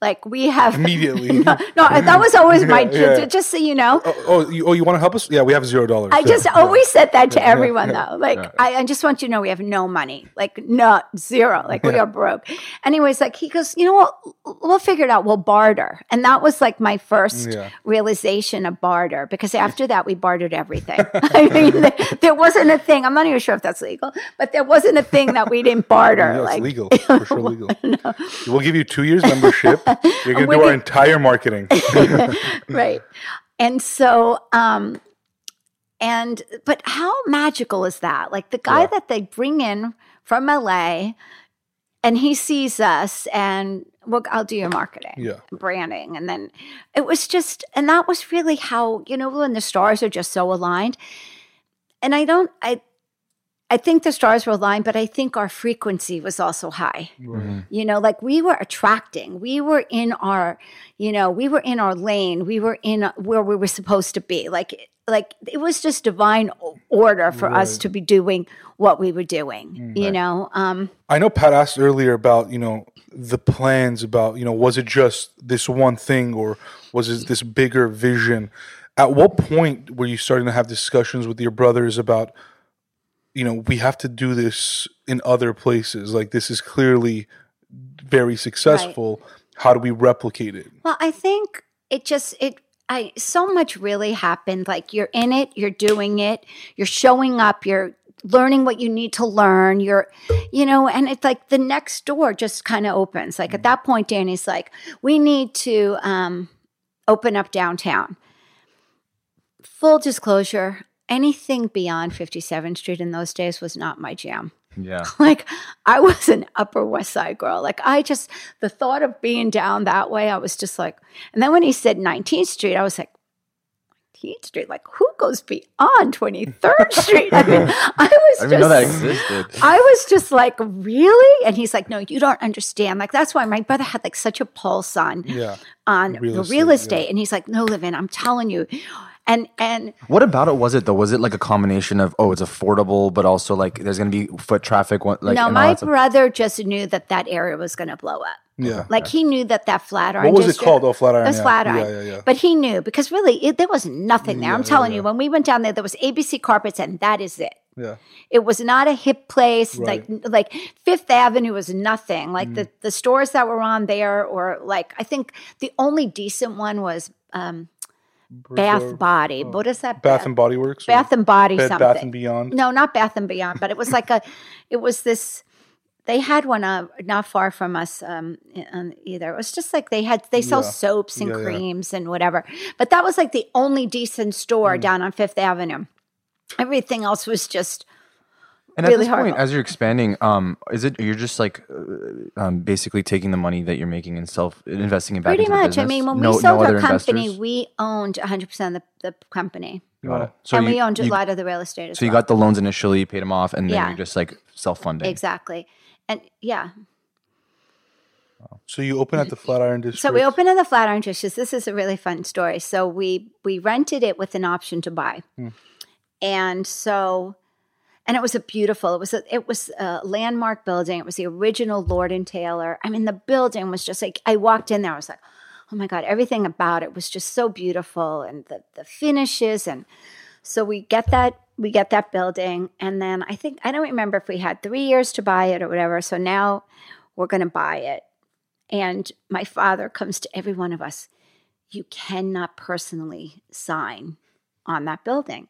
Like we have (laughs) Immediately. (laughs) no, no, that was always my (laughs) Yeah, yeah. just so you know. Oh, oh, you, oh, you want to help us? Yeah, we have zero dollars. I just yeah. always said that to everyone though. Like I, I just want you to know we have no money. Like not zero. Like we are broke. Anyways, like he goes, you know what? We'll figure it out. We'll barter. And that was like my first realization of barter because after that we bartered everything. I mean, there, there wasn't a thing. I'm not even sure if that's legal, but there wasn't a thing that we didn't barter. No, it's like legal. For sure legal. We'll give you two years membership. You're going to do our entire marketing. (laughs) (laughs) right. And so, um, and but how magical is that? Like the guy Yeah. that they bring in from LA, and he sees us, and well, I'll do your marketing, Yeah. branding, and then it was just, and that was really how you know when the stars are just so aligned. And I don't, I. I think the stars were aligned, but I think our frequency was also high. You know, like we were attracting, we were in our, you know, we were in our lane, we were in where we were supposed to be. Like, like it was just divine order for us to be doing what we were doing. You know, um, I know Pat asked earlier about, you know, the plans about, you know, was it just this one thing or was it this bigger vision? At what point were you starting to have discussions with your brothers about, you know, we have to do this in other places? Like, this is clearly very successful. How do we replicate it? Well, I think it just it I so much really happened. Like you're in it, you're doing it, you're showing up, you're learning what you need to learn. You're, you know, and it's like the next door just kind of opens. Like at that point, Danny's like, we need to um, open up downtown. Full disclosure, anything beyond 57th Street in those days was not my jam Yeah. (laughs) like I was an Upper West Side girl. Like I just the thought of being down that way, I was just like. And then when he said 19th Street, I was like, 19th Street. Like who goes beyond 23rd (laughs) Street? I mean, I was I just. didn't know that existed. I was just like, really? And he's like, no, you don't understand. Like that's why my brother had like such a pulse on Yeah. on Real the estate, real yeah. estate, and he's like, no, Livin, I'm telling you, and and What about it was it though? Was it like a combination of oh, it's affordable, but also like there's gonna be foot traffic? Like no, my that stuff? brother just knew that that area was going to blow up. Yeah. Like he knew that that Flatiron. Was What was it district- called? Oh, Flatiron, That's yeah. Flatiron. Yeah, yeah, yeah. But he knew because really it, there was nothing there. I'm telling yeah, you, when we went down there, there was ABC carpets, and that is it. Yeah. It was not a hip place. Like like Fifth Avenue was nothing. Like the the stores that were on there, or like I think the only decent one was um, Bath Resort- Body. What is that? Bath and Body Works. Bath and Body Bed something. Bath and Beyond. No, not Bath and Beyond, but it was like a, it was this. They had one uh, not far from us um, um, either. It was just like they had they sell Yeah. soaps and Yeah, yeah. creams and whatever. But that was like the only decent store Mm. down on Fifth Avenue. Everything else was just And really at this point, horrible. as you're expanding, um, is it you're just like uh, um, basically taking the money that you're making and self investing it back pretty into the much. I mean, when no, we sold no our company, investors? we owned 100 percent of the, the company, Got it. So and you, we owned a you- lot of the real estate as So you got the loans initially, paid them off, and then Yeah. you're just like self funding. exactly, and yeah. So you open at the Flatiron District. So we opened in the Flatiron District. This is a really fun story. So we we rented it with an option to buy, and so and it was a beautiful. It was a it was a landmark building. It was the original Lord and Taylor. I mean, the building was just like I walked in there. I was like, oh my god, everything about it was just so beautiful, and the the finishes and so we get that we get that building, and then I think I don't remember if we had three years to buy it or whatever. So now we're going to buy it. And my father comes to every one of us. You cannot personally sign on that building.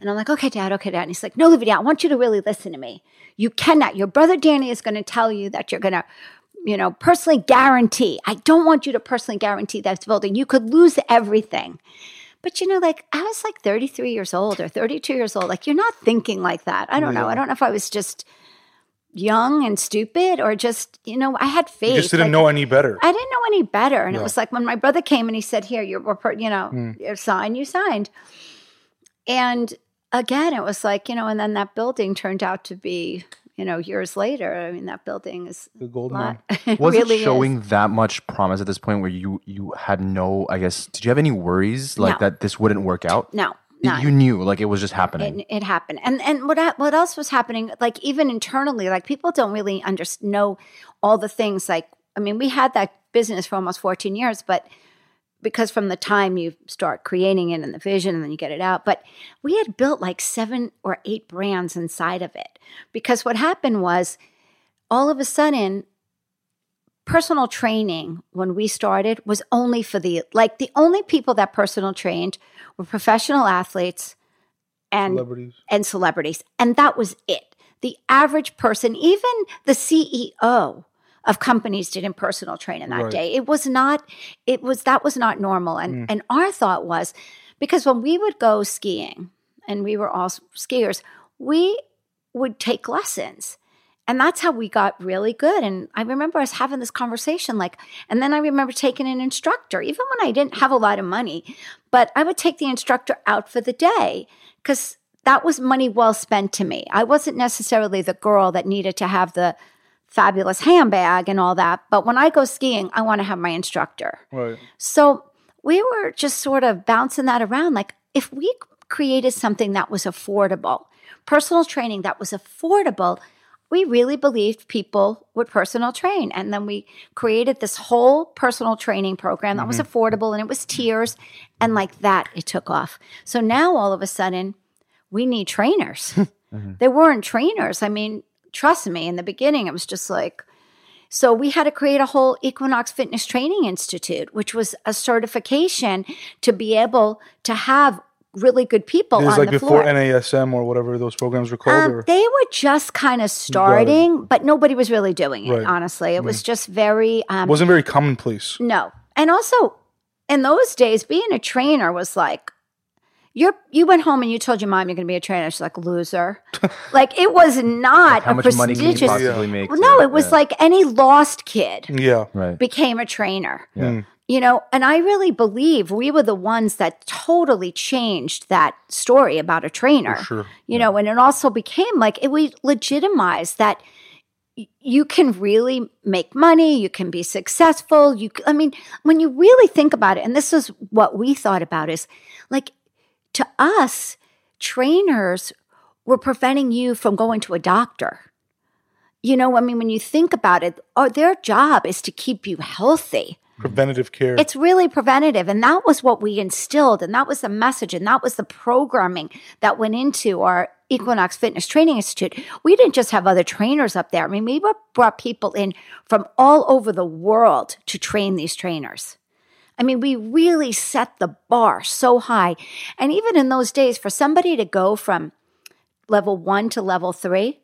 And I'm like, okay, dad, okay, dad. And he's like, no, Olivia, I want you to really listen to me. You cannot. Your brother Danny is going to tell you that you're going to, you know, personally guarantee. I don't want you to personally guarantee that building. You could lose everything. But you know, like I was like 33 years old or 32 years old. Like you're not thinking like that. I don't know. I don't know if I was just young and stupid or just, you know, I had faith. you just didn't like- know any better. I didn't know any better. And Yeah. it was like when my brother came and he said, Here, you're, you know, Hmm. you signed, you signed. And again, it was like, you know, and then that building turned out to be, you know, years later. I mean, that building is the gold a mine. lot. (laughs) It Was really it is. showing that much promise at this point where you you had no? I guess did you have any worries like No. that this wouldn't work out? No. You knew like it was just happening. it, it happened and and what what else was happening like even internally like people don't really under, know all the things like i mean we had that business for almost 14 years but because from the time you start creating it and the vision and then you get it out but we had built like seven or eight brands inside of it because what happened was all of a sudden personal training when we started was only for the like the only people that personal trained were professional athletes and Celebrities. and celebrities. And that was it. The average person, even the CEO of companies didn't personal train in that Right. day. It was not, it was, that was not normal. And, mm. and our thought was because when we would go skiing and we were all skiers, we would take lessons. And that's how we got really good. And I remember us having this conversation, like, and then I remember taking an instructor, even when I didn't have a lot of money, but I would take the instructor out for the day because that was money well spent to me. I wasn't necessarily the girl that needed to have the fabulous handbag and all that. But when I go skiing, I want to have my instructor. Right. So we were just sort of bouncing that around. Like, if we created something that was affordable, personal training that was affordable, we really believed people would personal train. And then we created this whole personal training program that was mm-hmm. affordable and it was tiers. And like that, it took off. So now all of a sudden, we need trainers. (laughs) Mm-hmm. There weren't trainers. I mean, trust me, in the beginning, it was just like, so we had to create a whole Equinox Fitness Training Institute, which was a certification to be able to have really good people It was on like the before floor. NASM or whatever those programs were called. Um, they were just kind of starting, but nobody was really doing it. Right. Honestly, it was just very um, wasn't very commonplace. no. And also, in those days, being a trainer was like, you're you went home and you told your mom you're going to be a trainer. She's like loser. (laughs) like it was not How a much money can you prestigious. possibly make? Well, no, it was yeah. like any lost kid Yeah. right. became a trainer. Yeah. Hmm. You know, and I really believe we were the ones that totally changed that story about a trainer. sure. You know, and it also became like it we legitimized that y- you can really make money, you can be successful. You c- I mean, when you really think about it, and this is what we thought about is like to us, trainers were preventing you from going to a doctor. You know, I mean, when you think about it, oh, their job is to keep you healthy. Preventative care. It's really preventative. And that was what we instilled. And that was the message. And that was the programming that went into our Equinox Fitness Training Institute, we didn't just have other trainers up there. I mean, we brought people in from all over the world to train these trainers. I mean, we really set the bar so high. And even in those days, for somebody to go from level one to level three,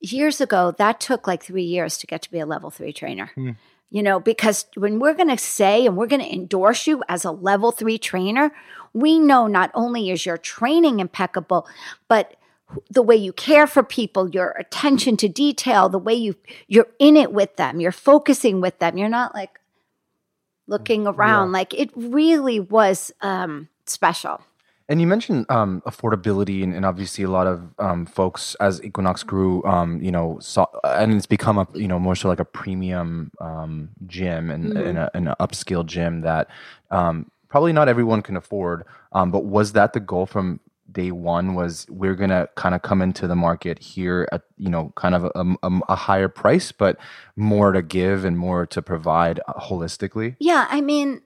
years ago, that took like three years to get to be a level three trainer. Hmm. You know, because when we're going to say and we're going to endorse you as a level three trainer, we know not only is your training impeccable, but the way you care for people, your attention to detail, the way you you're in it with them, you're focusing with them. You're not like looking around. Like it really was um, special. And you mentioned um, affordability, and, and obviously a lot of um, folks as Equinox grew, um, you know, saw, and it's become a you know more so like a premium um, gym and, and, a, an upscale gym that um, probably not everyone can afford. Um, but was that the goal from day one? Was we're gonna kind of come into the market here at you know kind of a, a, a higher price, but more to give and more to provide uh, holistically? Yeah, I mean,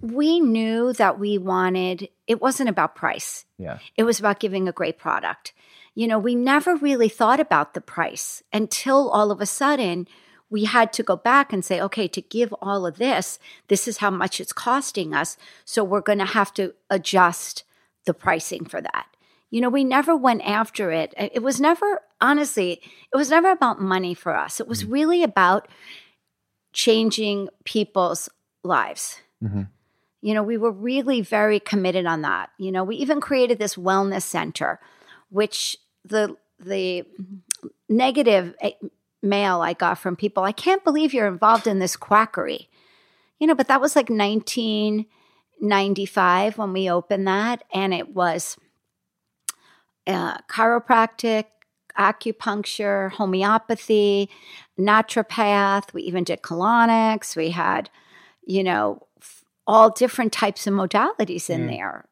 we knew that we wanted, it wasn't about price, Yeah. it was about giving a great product. You know, we never really thought about the price until all of a sudden we had to go back and say, okay, to give all of this, this is how much it's costing us. So we're going to have to adjust the pricing for that. You know, we never went after it. It was never, honestly, it was never about money for us. It was really about changing people's lives. Mhm. You know, we were really very committed on that. You know, we even created this wellness center, which the the negative eh, mail I got from people, I can't believe you're involved in this quackery. You know, but that was like 1995 when we opened that, and it was uh, chiropractic, acupuncture, homeopathy, naturopath. We even did colonics. We had, you know, f- all different types of modalities in there.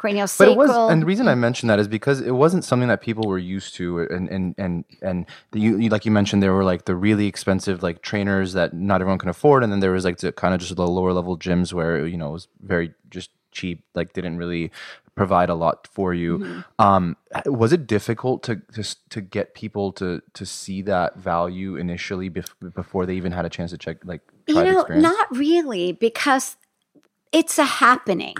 Cranial But it was, and the reason I mentioned that is because it wasn't something that people were used to, and and and and the, you, like you mentioned there were like the really expensive like trainers that not everyone can afford, and then there was like the kind of just the lower level gyms where you know it was very just cheap, like didn't really provide a lot for you. Mm-hmm. Um, was it difficult to just to get people to to see that value initially bef- before they even had a chance to check like you know, not really, because it's a happening.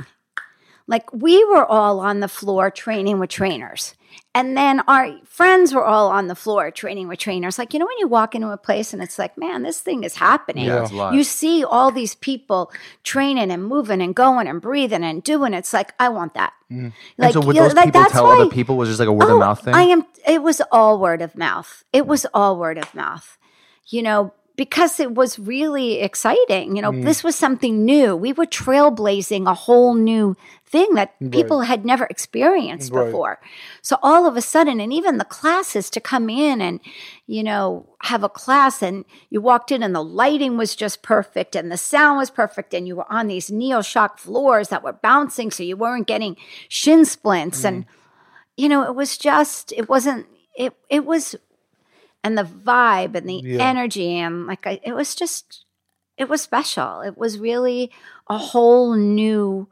Like we were all on the floor training with trainers. And then our friends were all on the floor training with trainers. Like, you know, when you walk into a place and it's like, man, this thing is happening. Yeah. You see all these people training and moving and going and breathing and doing. It's like, I want that. Mm. and Like, so would know, those like, people that's tell why- other people? Was just like a word of oh, mouth thing? I am. It was all word of mouth. It was all word of mouth. You know, because it was really exciting. You know, Mm. this was something new. We were trailblazing a whole new thing that people had never experienced Right. before. So all of a sudden, and even the classes to come in and you know have a class, and you walked in and the lighting was just perfect, and the sound was perfect, and you were on these neo shock floors that were bouncing, so you weren't getting shin splints and you know, it was just, it wasn't, it, it was, and the vibe and the Yeah. energy and like, I, it was just, it was special. It was really a whole new,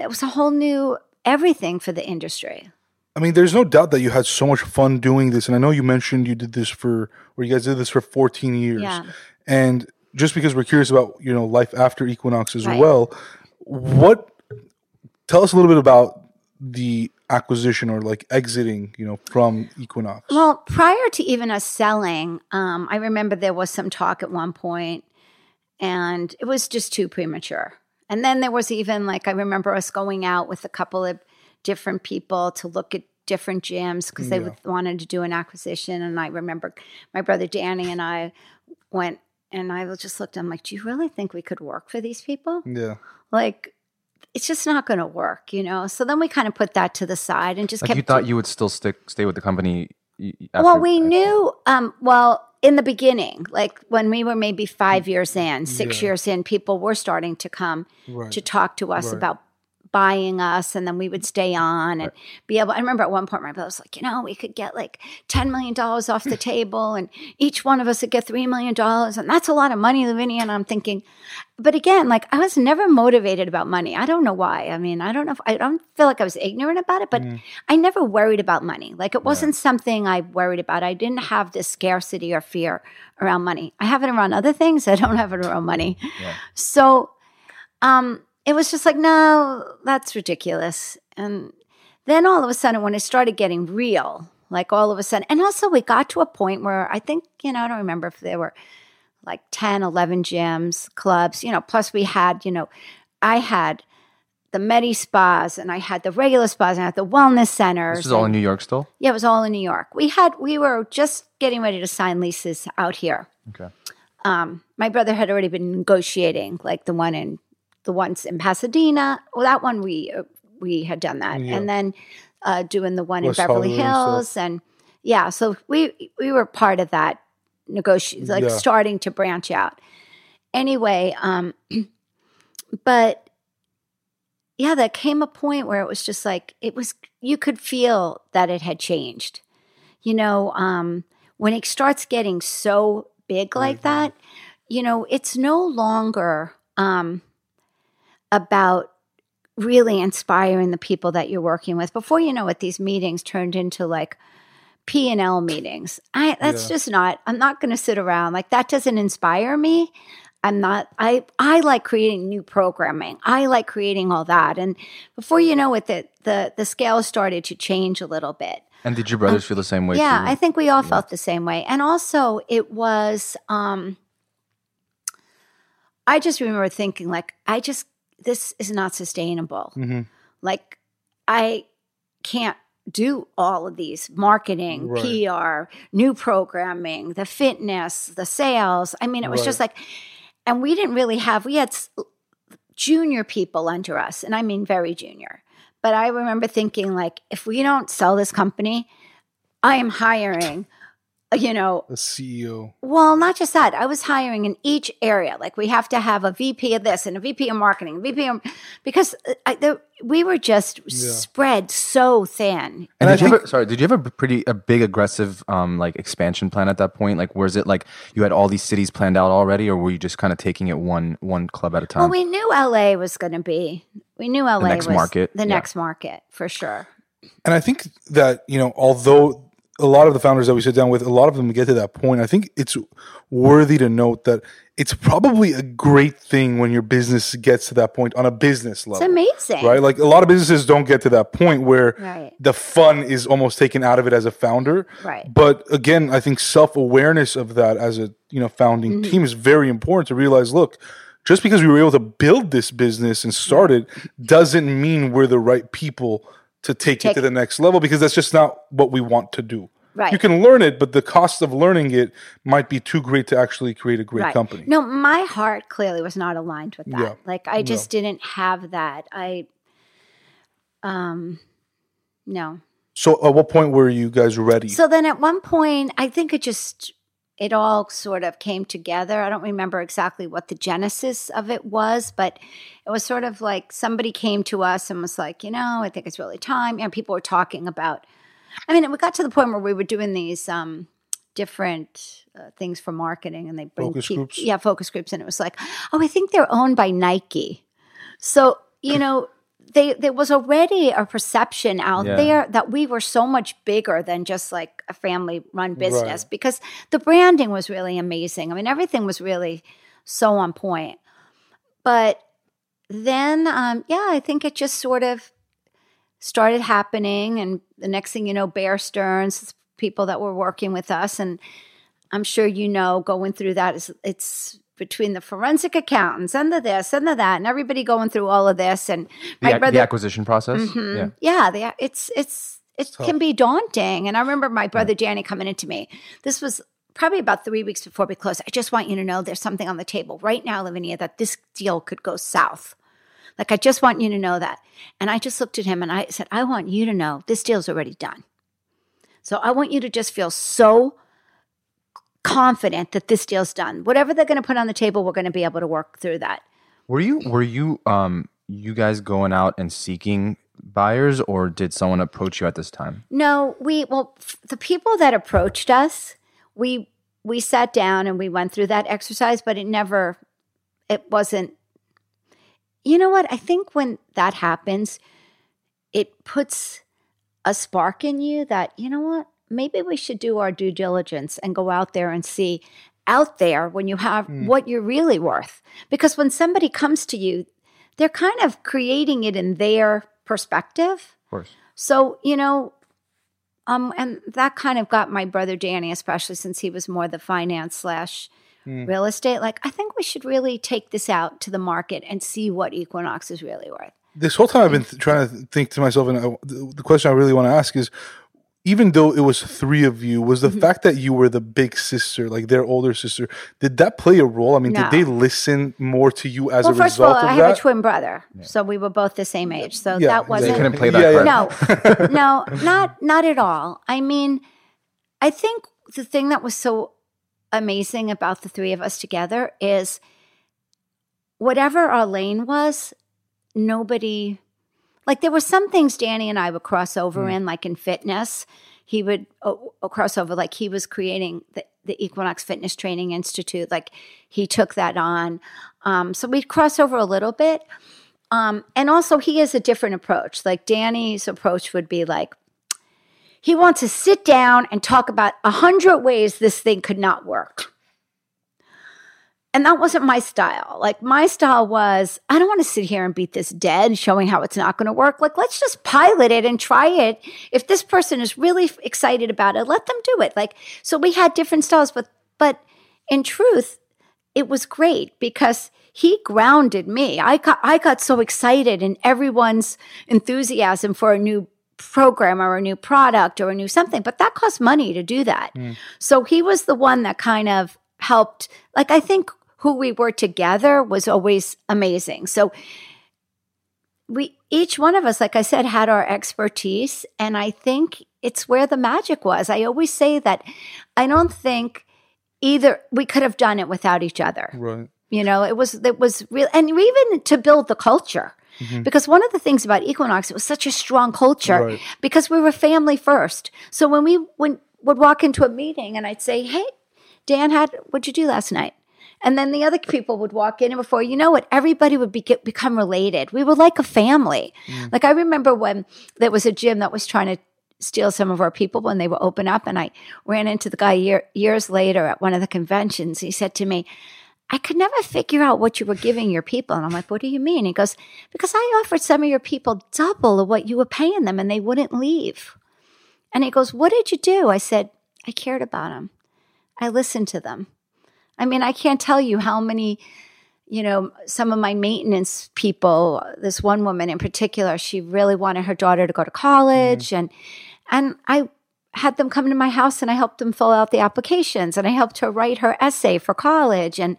it was a whole new everything for the industry. I mean, there's no doubt that you had so much fun doing this, and I know you mentioned you did this for, or you guys did this for 14 years. Yeah. And just because we're curious about you know life after Equinox as Right. well, what? Tell us a little bit about the acquisition or like exiting, you know, from Equinox. Well, prior to even us selling, um, I remember there was some talk at one point, and it was just too premature. And then there was even like I remember us going out with a couple of different people to look at different gyms because they Yeah. wanted to do an acquisition. And I remember my brother Danny and I went, and I just looked. I'm like, do you really think we could work for these people? yeah. Like, it's just not going to work, you know. So then we kind of put that to the side and just like kept you thought you would still stick stay with the company. y- y- well, after- we knew. Um, well, in the beginning, like when we were maybe five years in, six Yeah. years in, people were starting to come Right. to talk to us Right. about buying us and then we would stay on and be able I remember at one point my brother was like, you know, we could get like ten million dollars off the (laughs) table and each one of us would get three million dollars and that's a lot of money, Lavinia. And I'm thinking, but again, like I was never motivated about money. I don't know why. I mean, I don't know if I don't feel like I was ignorant about it, but I never worried about money. Like it wasn't something I worried about. I didn't have this scarcity or fear around money. I have it around other things. I don't have it around money. So um it was just like, no, that's ridiculous. And then all of a sudden when it started getting real, like all of a sudden, and also we got to a point where I think, you know, I don't remember if there were like 10, 11 gyms, clubs, you know, plus we had, you know, I had the Medi spas and I had the regular spas and I had the wellness centers. This is all in New York still. yeah, it was all in New York. We had we were just getting ready to sign leases out here. Okay. Um, my brother had already been negotiating, like the one in the ones in Pasadena. Well, that one we uh, we had done that, Yeah. and then uh, doing the one West in Beverly Hollywood. Hills, and yeah, so we we were part of that negotiation, like Yeah. starting to branch out. Anyway, um, (clears throat) but yeah, there came a point where it was just like it was. You could feel that it had changed. You know, um, when it starts getting so big like Mm-hmm. that, you know, it's no longer um, about really inspiring the people that you're working with. Before you know it, these meetings turned into like P and L meetings. I that's Yeah. just not. I'm not going to sit around like that. Doesn't inspire me. I'm not. I I like creating new programming. I like creating all that. And before you know it, the the the scale started to change a little bit. And did your brothers feel the same way? Yeah, too? I think we all felt the same way. And also it was um I just remember thinking like I just this is not sustainable. Mhm. Like I can't do all of these marketing, Right. PR, new programming, the fitness, the sales. I mean, it was Right. just like and we didn't really have we had junior people under us, and I mean very junior. But I remember thinking like if we don't sell this company, I am hiring you know, The CEO. well, not just that. I was hiring in each area. Like we have to have a VP of this and a VP of marketing, a VP of because uh, I, the, we were just spread so thin. And, I did you think- have a, sorry, did you have a pretty a big aggressive um like expansion plan at that point? Like was it like you had all these cities planned out already or were you just kind of taking it one one club at a time? Well, we knew LA was going to be. We knew LA the next was market, the yeah. next market for sure. And I think that, you know, although a lot of the founders that we sit down with, a lot of them get to that point, I think it's worthy to note that it's probably a great thing when your business gets to that point on a business level. It's amazing, Right? Like a lot of businesses don't get to that point where Right. the fun is almost taken out of it as a founder. Right. But again, I think self awareness of that as a you know founding Mm-hmm. team is very important to realize. Look, just because we were able to build this business and start it doesn't mean we're the right people to take, Take it to the next level because that's just not what we want to do. Right. You can learn it, but the cost of learning it might be too great to actually create a great Right. company. No, my heart clearly was not aligned with that. Yeah. Like I just didn't have that. I, um, no. So, at what point were you guys ready? So then at one point, I think it just it all sort of came together. I don't remember exactly what the genesis of it was, but it was sort of like somebody came to us and was like, you know, I think it's really time. And people were talking about. I mean, we got to the point where we were doing these um, different uh, things for marketing, and they bring Focus groups? yeah, focus groups, and it was like, oh, I think they're owned by Nike. So you know, they there was already a perception out Yeah. there that we were so much bigger than just like a family run business because the branding was really amazing. I mean, everything was really so on point. But then, um, yeah, I think it just sort of started happening, and the next thing you know, Bear Stearns, people that were working with us, and I'm sure you know, going through that is it's between the forensic accountants and the this and the that, and everybody going through all of this, and the, ac- brother, the acquisition process? Mhm. Yeah. Yeah, they, it's it's it can be daunting. And I remember my brother Danny coming into me. This was probably about three weeks before we closed. I just want you to know there's something on the table right now, Lavinia, that this deal could go south. Like I just want you to know that. And I just looked at him and I said, I want you to know this deal's already done. So I want you to just feel so confident that this deal's done. Whatever they're going to put on the table, we're going to be able to work through that. Were you were you um you guys going out and seeking buyers, or did someone approach you at this time? No, we well f- the people that approached us, we we sat down and we went through that exercise, but it never it wasn't You know what? I think when that happens, it puts a spark in you that, you know what? Maybe we should do our due diligence and go out there and see out there when you have what you're really worth. Because when somebody comes to you, they're kind of creating it in their perspective. Of course. So, you know, um, and that kind of got my brother Danny, especially since he was more the finance slash real estate. Like, I think we should really take this out to the market and see what Equinox is really worth. this whole time I've been th- trying to think to myself, and I, the, the question I really want to ask is, even though it was three of you, was the Mm-hmm. fact that you were the big sister, like their older sister, did that play a role? I mean, No. did they listen more to you as Well, a first of all, result I of have a twin brother, so we were both the same age. So Yeah, that wasn't You couldn't play that card. no, (laughs) no, not not at all. I mean, I think the thing that was so amazing about the three of us together is whatever our lane was, nobody like there were some things Danny and I would cross over in, like in fitness. He would uh, cross over, like he was creating the, the Equinox Fitness Training Institute. Like he took that on. Um, so we'd cross over a little bit. Um, and also, he has a different approach. Like Danny's approach would be like, he wants to sit down and talk about a hundred ways this thing could not work. And that wasn't my style. Like my style was, I don't want to sit here and beat this dead, showing how it's not going to work. Like let's just pilot it and try it. If this person is really excited about it, let them do it. Like so, we had different styles, but but in truth, it was great because he grounded me. I got I got so excited in everyone's enthusiasm for a new program or a new product or a new something, but that costs money to do that. Hmm. So he was the one that kind of helped. Like I think who we were together was always amazing. So we each one of us, like I said, had our expertise, and I think it's where the magic was. I always say that I don't think either we could have done it without each other. right. You know, it was it was real, and even to build the culture. Mm-hmm. Because one of the things about Equinox, it was such a strong culture Right. because we were family first. So when we when, would walk into a meeting and I'd say, "Hey, Dan had what'd you do last night?" And then the other people would walk in, and before you know it, everybody would be, get, become related. We were like a family. Mm. Like I remember when there was a gym that was trying to steal some of our people when they were open up, and I ran into the guy year, years later at one of the conventions. He said to me, I could never figure out what you were giving your people. And I'm like, what do you mean? He goes, because I offered some of your people double of what you were paying them and they wouldn't leave. And he goes, what did you do? I said, I cared about them. I listened to them. I mean, I can't tell you how many, you know, some of my maintenance people, this one woman in particular, she really wanted her daughter to go to college mm-hmm. and and I had them come to my house and I helped them fill out the applications and I helped her write her essay for college. And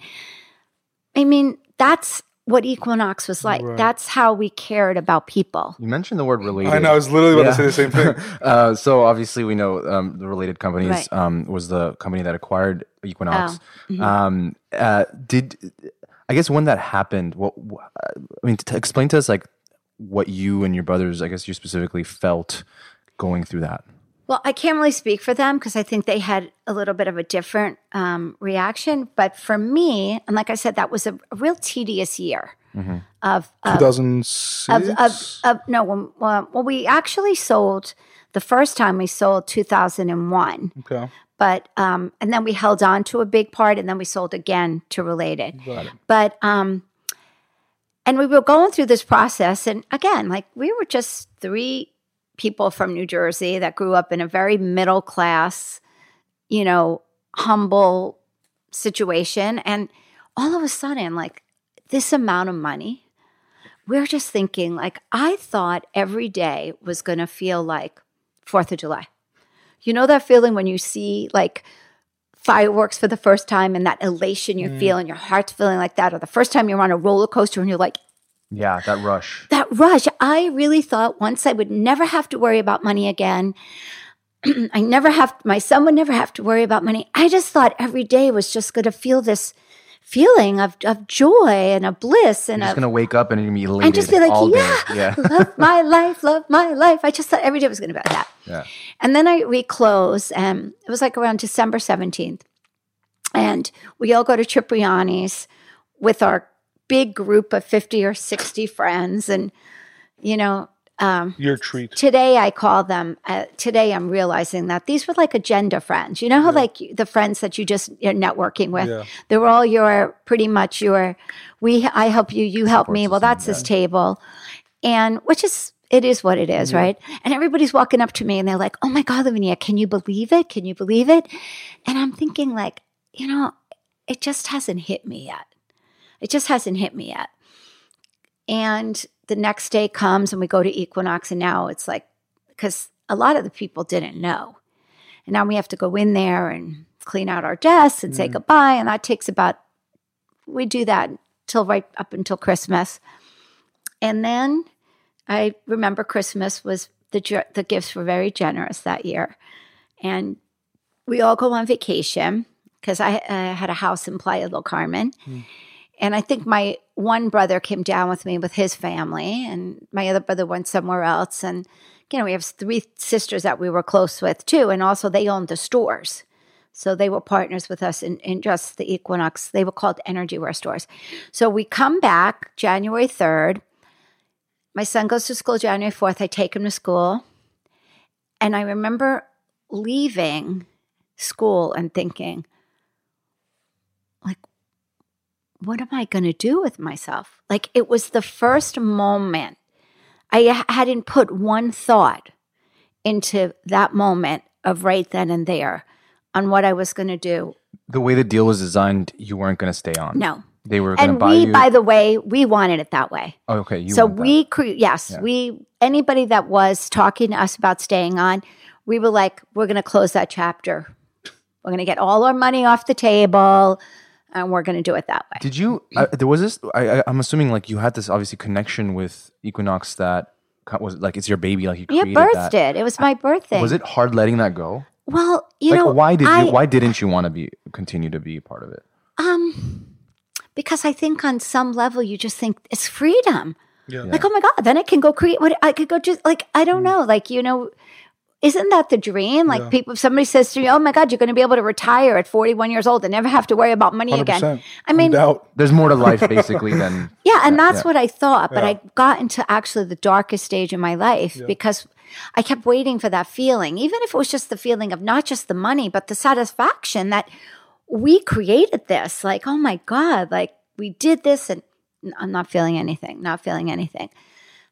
I mean, that's what Equinox was like. Right. That's how we cared about people. You mentioned the word related. I know. I was literally about Yeah. to say the same thing. (laughs) uh, so obviously we know um, the related companies Right. um, was the company that acquired Equinox. Oh, mhm. Um, uh, did I guess when that happened? What I mean, to explain to us like what you and your brothers, I guess you specifically felt going through that. Well, I can't really speak for them because I think they had a little bit of a different um, reaction. But for me, and like I said, that was a, a real tedious year of, of 2006. of, of, of no when, well, well we actually sold the first time we sold 2001 okay. but um and then we held on to a big part and then we sold again to related Got it. but um and we were going through this process and again like we were just three people from new jersey that grew up in a very middle class you know humble situation. And all of a sudden like this amount of money we're just thinking like i thought every day was going to feel like fourth of july. You know that feeling when you see like fireworks for the first time and that elation you're mm. feeling your heart's feeling like that or the first time you're on a roller coaster and you're like Yeah, that rush. that rush i really thought once i would never have to worry about money again (clears throat) i never have my son would never have to worry about money i just thought every day was just going to feel this feeling of, of joy and a bliss and You're just gonna wake up and be elated and just be like, yeah. (laughs) Yeah. (laughs) love my life, love my life. I just thought every day was going to be about that. yeah. And then I we close, and it was like around December seventeenth, and we all go to Cipriani's with our big group of fifty or sixty friends, and you know. Um, Your treat. today I call them. Uh, today I'm realizing that these were like agenda friends. You know how like the friends that you just you're networking with. Yeah. They were all your pretty much your. We I help you, you help me. Well, that's this table, and which is it is what it is, right? And everybody's walking up to me and they're like, "Oh my God, Lavinia, can you believe it? Can you believe it?" And I'm thinking like, you know, it just hasn't hit me yet. It just hasn't hit me yet. And the next day comes and we go to Equinox, and now it's like, because a lot of the people didn't know. And now we have to go in there and clean out our desks and say goodbye. And that takes about, we do that till right up until Christmas. And then I remember Christmas was the, the gifts were very generous that year. And we all go on vacation because I uh, had a house in Playa del Carmen. And I think my one brother came down with me with his family, and my other brother went somewhere else. And, you know, we have three sisters that we were close with too. And also, they owned the stores. So they were partners with us in, in just the Equinox. They were called Energy Wear stores. So we come back January 3rd. My son goes to school January 4th. I take him to school. And I remember leaving school and thinking, like, what am I going to do with myself? Like, it was the first moment I hadn't put one thought into that moment of right then and there on what I was going to do. The way the deal was designed, you weren't gonna stay on. No. They were gonna And buy we, you. by the way, we wanted it that way. oh, okay. You so we cre- yes Yeah. we anybody that was talking to us about staying on we were like we're going to close that chapter we're going to get all our money off the table and we're going to do it that way Did you? Uh, there was this. I, I, I'm assuming like you had this obviously connection with Equinox that was like it's your baby. Like you you created birthed that. it it was my birthday Was it hard letting that go? well you like know why did I, you? Why didn't you want to be continue to be part of it? um because i think on some level you just think it's freedom Yeah. like oh my god then i can go create what i could go just like i don't know like you know isn't that the dream like Yeah. people if somebody says to you oh my god you're going to be able to retire at 41 years old and never have to worry about money again 100%. i mean doubt. There's more to life basically (laughs) than yeah and that's yeah. what i thought but Yeah. i got into actually the darkest stage in my life because i kept waiting for that feeling even if it was just the feeling of not just the money but the satisfaction that we created this like oh my god like we did this and i'm not feeling anything not feeling anything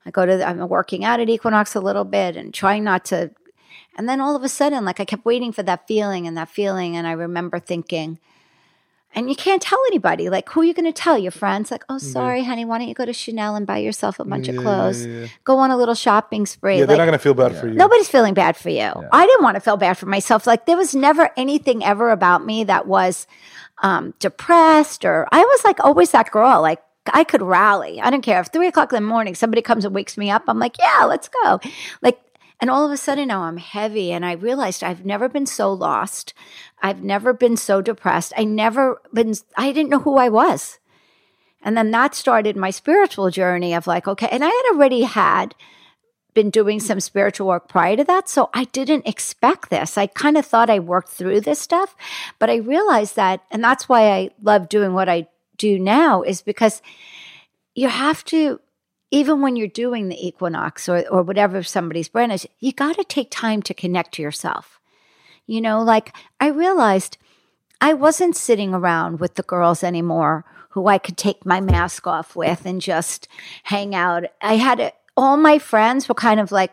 i go to the, i'm working out at equinox a little bit and trying not to and then all of a sudden like i kept waiting for that feeling and that feeling and i remember thinking and you can't tell anybody like who are you going to tell your friends like oh sorry honey why don't you go to chanel and buy yourself a bunch Yeah, of clothes yeah, yeah. go on a little shopping spree Yeah, they're not gonna feel bad for you. Nobody's feeling bad for you. I didn't want to feel bad for myself. Like there was never anything ever about me that was um, depressed or I was like always that girl. Like I could rally. I don't care if three o'clock in the morning somebody comes and wakes me up. I'm like, yeah, let's go. Like, and all of a sudden now I'm heavy, and I realized I've never been so lost. I've never been so depressed. I never been. I didn't know who I was. And then that started my spiritual journey of like, okay, and I had already had been doing some spiritual work prior to that. So I didn't expect this. I kind of thought I worked through this stuff, but I realized that, and that's why I love doing what I do now, is because you have to, even when you're doing the equinox or, or whatever somebody's brand is, you got to take time to connect to yourself. You know, like I realized I wasn't sitting around with the girls anymore who I could take my mask off with and just hang out. I had a, all my friends were kind of like,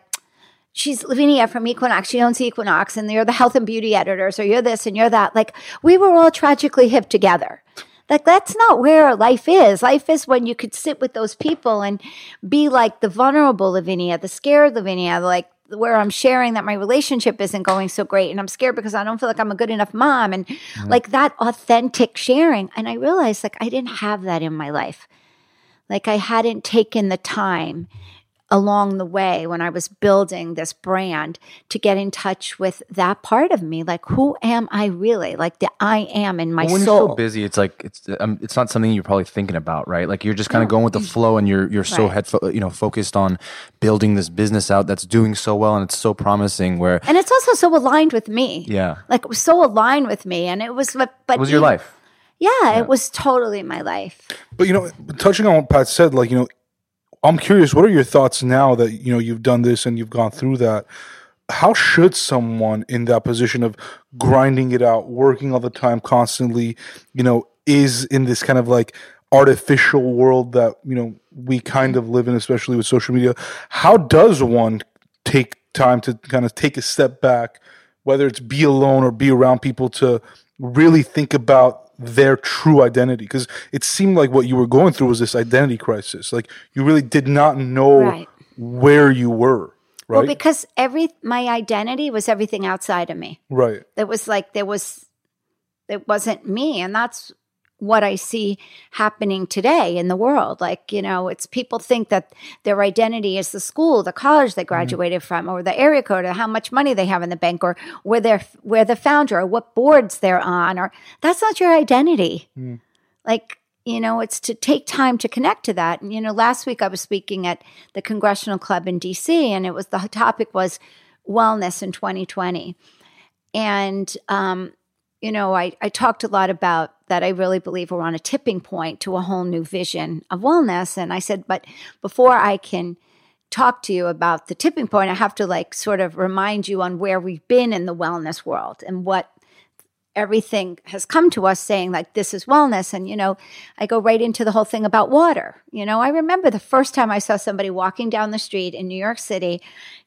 she's Lavinia from Equinox. She owns Equinox, and you're the health and beauty editors, or you're this and you're that. Like we were all tragically hip together. Like that's not where life is. Life is when you could sit with those people and be like the vulnerable Lavinia, the scared Lavinia, like where I'm sharing that my relationship isn't going so great and I'm scared because I don't feel like I'm a good enough mom and mm-hmm. like that authentic sharing. And I realized like I didn't have that in my life. Like I hadn't taken the time along the way when I was building this brand to get in touch with that part of me. Like, who am I really? Like, the I am in my when soul. you're so busy, it's like it's um, it's not something you're probably thinking about, right? Like you're just kind of going with the flow, and you're you're so Right. head fo- you know focused on building this business out that's doing so well and it's so promising. Where and it's also so aligned with me. yeah, Like, it was so aligned with me. And it was, but, but it was your even- life. Yeah, it was totally my life. But you know, touching on what Pat said, like you know, I'm curious. What are your thoughts now that you know you've done this and you've gone through that? How should someone in that position of grinding it out, working all the time, constantly, you know, is in this kind of like artificial world that you know we kind of live in, especially with social media? How does one take time to kind of take a step back, whether it's be alone or be around people, to really think about their true identity because it seemed like what you were going through was this identity crisis like you really did not know Right. where you were right Well, because every my identity was everything outside of me. right It was like there was, it wasn't me, and that's what I see happening today in the world. Like you know, it's people think that their identity is the school, the college they graduated from, or the area code, or how much money they have in the bank, or where they're where the founder, or what boards they're on, or that's not your identity. Like you know, it's to take time to connect to that. And you know, last week I was speaking at the Congressional Club in D.C., and it was the topic was wellness in 2020, and um, you know, I, I talked a lot about that. I really believe we're on a tipping point to a whole new vision of wellness. And I said, but before I can talk to you about the tipping point, I have to like sort of remind you on where we've been in the wellness world and what everything has come to us saying like this is wellness. And you know i go right into the whole thing about water. You know i remember the first time i saw somebody walking down the street in new york city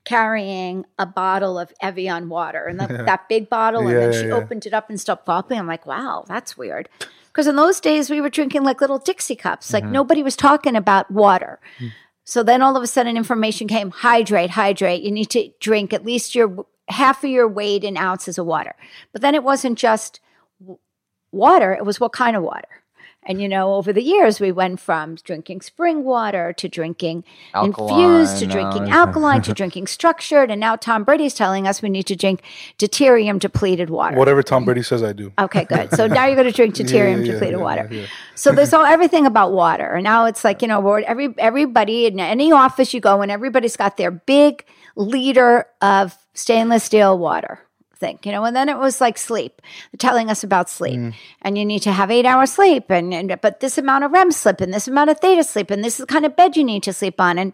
carrying a bottle of evian water and that, (laughs) that big bottle. And then she yeah. opened it up and stopped gulping i'm like wow that's weird. Because in those days we were drinking like little dixie cups. Like mm-hmm. nobody was talking about water. Mm. So then all of a sudden information came hydrate, hydrate. You need to drink at least your half of your weight in ounces of water. But then it wasn't just w- water, it was what kind of water. And you know, over the years, we went from drinking spring water to drinking infused to drinking now- alkaline to (laughs) drinking structured. And now Tom Brady's telling us we need to drink deuterium depleted water. whatever tom brady says i do Okay, good. (laughs) So now you're going to drink deuterium yeah, depleted yeah, water. yeah. So there's all (laughs) everything about water, and now it's like you know, every everybody in any office you go in, everybody's got their big liter of stainless steel water thing, you know. And then it was like sleep, telling us about sleep, Mm. and you need to have eight hours sleep, and, and but this amount of REM sleep, and this amount of theta sleep, and this is the kind of bed you need to sleep on, and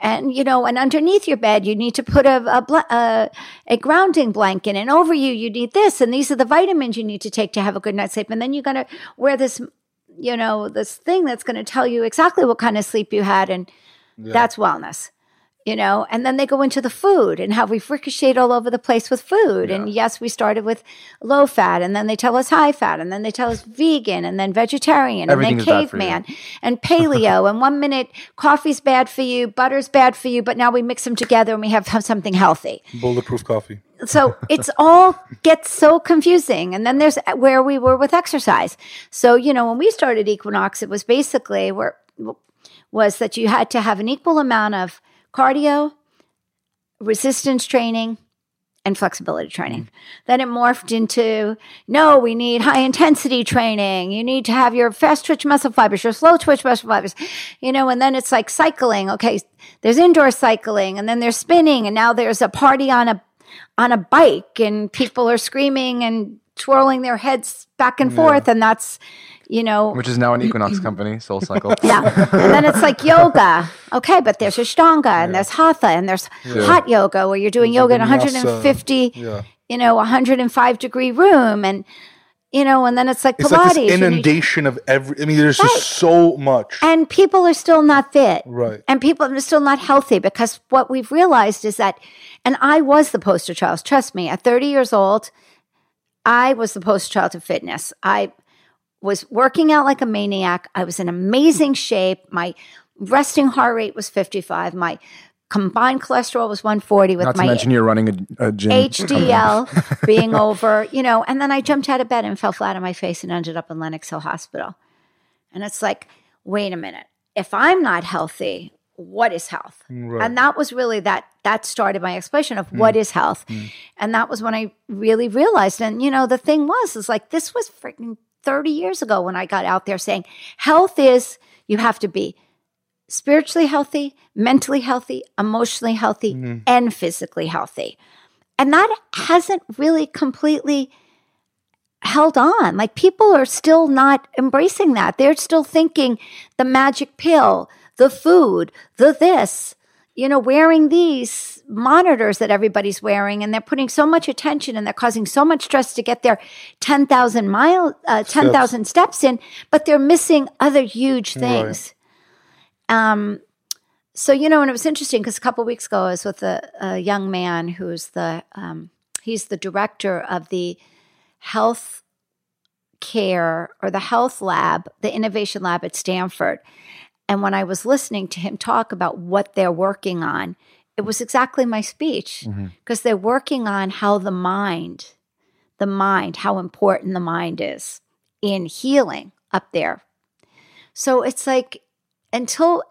and you know, and underneath your bed you need to put a a, bla- a a grounding blanket, and over you you need this, and these are the vitamins you need to take to have a good night's sleep, and then you're gonna wear this you know, this thing that's going to tell you exactly what kind of sleep you had. And that's wellness, you know. And then they go into the food and how we've ricocheted all over the place with food. And yes, we started with low fat, and then they tell us high fat, and then they tell us vegan, and then vegetarian, Everything and then bad for you. caveman, and paleo. (laughs) and one minute coffee's bad for you, butter's bad for you, but now we mix them together and we have something healthy bulletproof coffee so (laughs) it's all gets so confusing and then there's where we were with exercise so you know when we started equinox it was basically where was that you had to have an equal amount of cardio resistance training and flexibility training. Then it morphed into no, we need high intensity training. You need to have your fast twitch muscle fibers, your slow twitch muscle fibers, you know, and then it's like cycling. Okay, there's indoor cycling and then there's spinning and now there's a party on a on a bike and people are screaming and twirling their heads back and forth and that's you know which is now an Equinox company, Soul (laughs) Cycle. yeah. And then it's like (laughs) yoga. Okay, but there's Ashtanga and there's Hatha and there's hot yoga where you're doing yoga in a 150, Yeah. you know, 105 degree room. And, you know, and then it's like It's Pilates. like inundation of every. I mean, there's Right. just so much. and people are still not fit. Right. And people are still not healthy because what we've realized is that, and I was the poster child. Trust me, at 30 years old, I was the poster child to fitness. I was working out like a maniac. I was in amazing shape. My resting heart rate was 55. My combined cholesterol was 140 with Not to my mention you're running a, a gym. HDL (laughs) being over, you know, and then I jumped out of bed and fell flat on my face and ended up in Lenox Hill Hospital. And it's like, wait a minute. If I'm not healthy, what is health? Right. And that was really that that started my exploration of hmm. what is health. Hmm. And that was when I really realized and you know the thing was is like this was freaking 30 years ago when I got out there saying health is you have to be spiritually healthy, mentally healthy, emotionally healthy mm-hmm. and physically healthy. And that hasn't really completely held on. Like people are still not embracing that. They're still thinking the magic pill, the food, the this, you know, wearing these monitors that everybody's wearing and they're putting so much attention and they're causing so much stress to get their 10,000 mile uh, 10,000 steps in, but they're missing other huge things. Um so you know, and it was interesting because a couple weeks ago I was with a, a young man who's the um, he's the director of the health care or the health lab, the innovation lab at Stanford. And when I was listening to him talk about what they're working on, it was exactly my speech mm-hmm. because they're working on how the mind, the mind, how important the mind is in healing up there. So it's like until,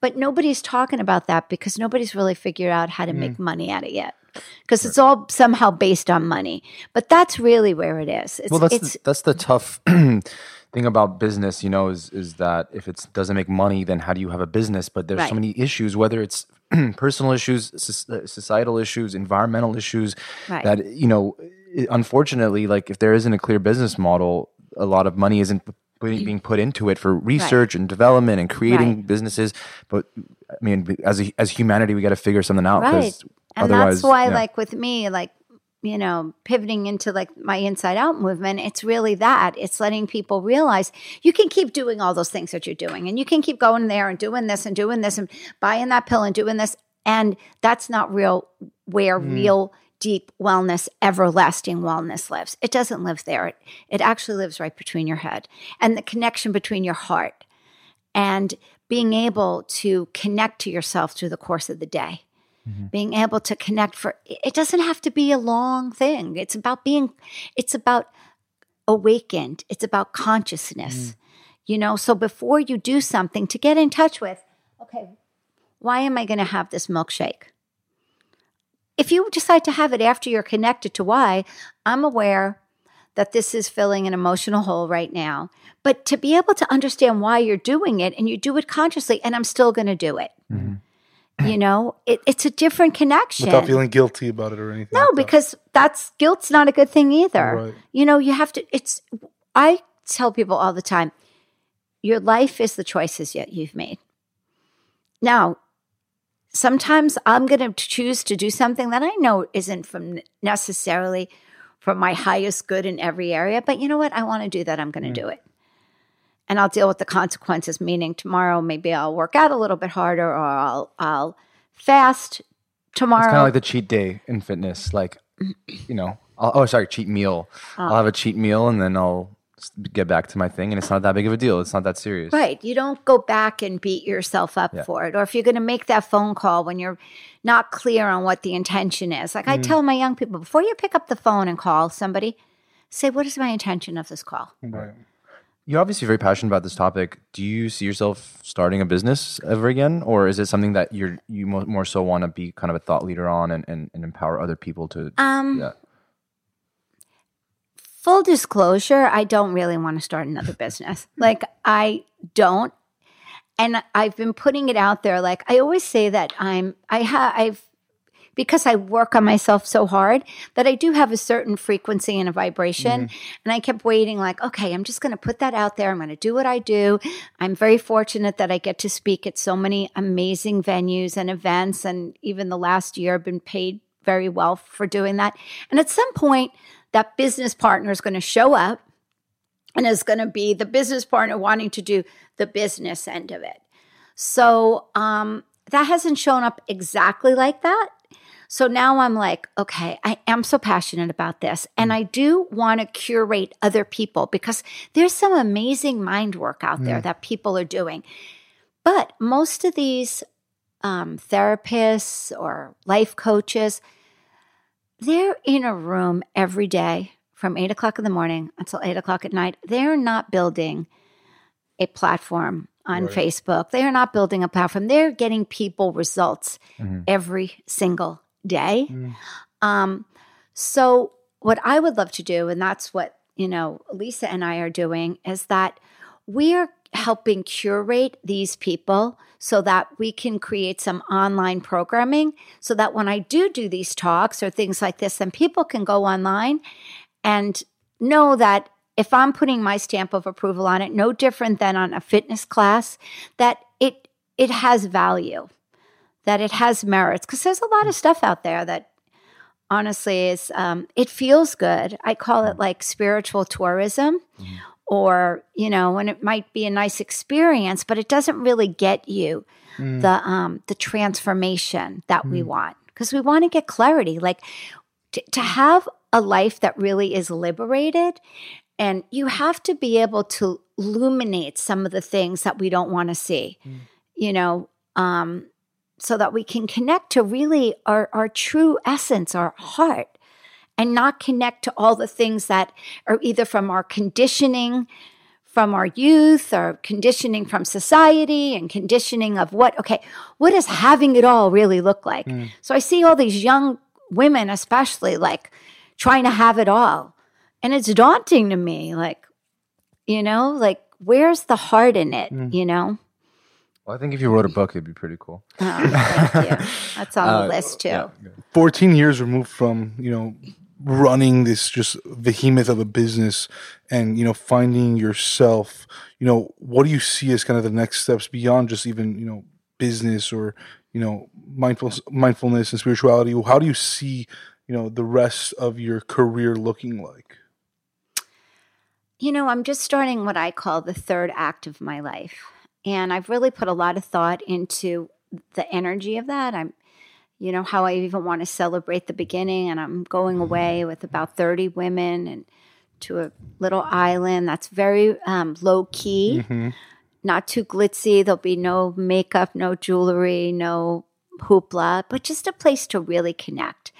but nobody's talking about that because nobody's really figured out how to make mm. money at it yet. Because it's all somehow based on money, but that's really where it is. It's, Well, that's the, that's the tough (clears throat) thing about business, you know, is is that if it doesn't make money, then how do you have a business? But there's Right. so many issues, whether it's (clears throat) personal issues, societal issues, environmental issues, Right. that you know, unfortunately, like if there isn't a clear business model, a lot of money isn't being being put into it for research and development and creating Right. businesses. But I mean, as a, as humanity, we got to figure something out. right and otherwise, that's why yeah. like with me like you know pivoting into like my inside out movement it's really that. It's letting people realize you can keep doing all those things that you're doing and you can keep going there and doing this and doing this and buying that pill and doing this and that's not real where mm. real deep wellness everlasting wellness lives. It doesn't live there. It, it actually lives right between your head and the connection between your heart and being able to connect to yourself through the course of the day Mm-hmm. being able to connect for it doesn't have to be a long thing. It's about being it's about awakened. It's about consciousness. Mm. You know so before you do something to get in touch with okay why am i going to have this milkshake? If you decide to have it after you're connected to why i'm aware that this is filling an emotional hole right now. But to be able to understand why you're doing it and you do it consciously and i'm still going to do it mm-hmm. (laughs) you know it, it's a different connection without feeling guilty about it or anything. no like that. because that's guilt's not a good thing either Right. you know you have to it's i tell people all the time your life is the choices that you've made now sometimes i'm going to choose to do something that i know isn't from necessarily for my highest good in every area but you know what i want to do that i'm going to mm. do it and I'll deal with the consequences. Meaning tomorrow, maybe I'll work out a little bit harder, or I'll I'll fast tomorrow. It's kind of like the cheat day in fitness. Like, you know, I'll, oh, sorry, cheat meal. Uh. I'll have a cheat meal and then I'll get back to my thing, and it's not that big of a deal. It's not that serious. Right. You don't go back and beat yourself up Yeah. for it. Or if you're going to make that phone call when you're not clear on what the intention is. Like I Mm. tell my young people, before you pick up the phone and call somebody, say, what is my intention of this call? Right. You're obviously very passionate about this topic. Do you see yourself starting a business ever again, or is it something that you're you more so want to be kind of a thought leader on and, and, and empower other people to? Um, yeah. full disclosure, I don't really want to start another business. (laughs) Like I don't. And I've been putting it out there. Like I always say that I'm I have I've because I work on myself so hard that I do have a certain frequency and a vibration. And I kept waiting, like, okay, I'm just going to put that out there. I'm going to do what I do. I'm very fortunate that I get to speak at so many amazing venues and events. And even the last year, I've been paid very well for doing that. And at some point, that business partner is going to show up and is going to be the business partner wanting to do the business end of it. So um, that hasn't shown up exactly like that. So now I'm like, okay, I am so passionate about this. And I do want to curate other people because there's some amazing mind work out there that people are doing. But most of these um, therapists or life coaches, they're in a room every day from eight o'clock in the morning until eight o'clock at night. They're not building a platform on Facebook. They are not building a platform. They're getting people results Mhm. every single day. Mm. Um, so what I would love to do, and that's what you know, Lisa and I are doing, is that we are helping curate these people so that we can create some online programming so that when I do do these talks or things like this, then people can go online and know that if I'm putting my stamp of approval on it, no different than on a fitness class, that it it has value, that it has merits. Because there's a lot of stuff out there that honestly is um, it feels good. I call it like spiritual tourism. Or, you know, and it might be a nice experience, but it doesn't really get you Mm. the um the transformation that we want because we want to get clarity like to, to have a life that really is liberated and you have to be able to illuminate some of the things that we don't want to see you know um so that we can connect to really our our true essence our heart and not connect to all the things that are either from our conditioning from our youth or conditioning from society and conditioning of what okay what does having it all really look like? Hmm. So i see all these young women especially like trying to have it all. And it's daunting to me like you know like where's the heart in it hmm. you know Well, I think if you wrote a book, it'd be pretty cool. Oh, thank you that's on Uh, the list too yeah. 14 years removed from you know running this just behemoth of a business and you know finding yourself you know what do you see as kind of the next steps beyond just even you know business or you know mindful mindfulness and spirituality how do you see you know the rest of your career looking like You know, I'm just starting what I call the third act of my life. And I've really put a lot of thought into the energy of that. I'm, you know, how I even want to celebrate the beginning. And I'm going away with about 30 women and to a little island that's very um, low key, not too glitzy. There'll be no makeup, no jewelry, no hoopla, but just a place to really connect.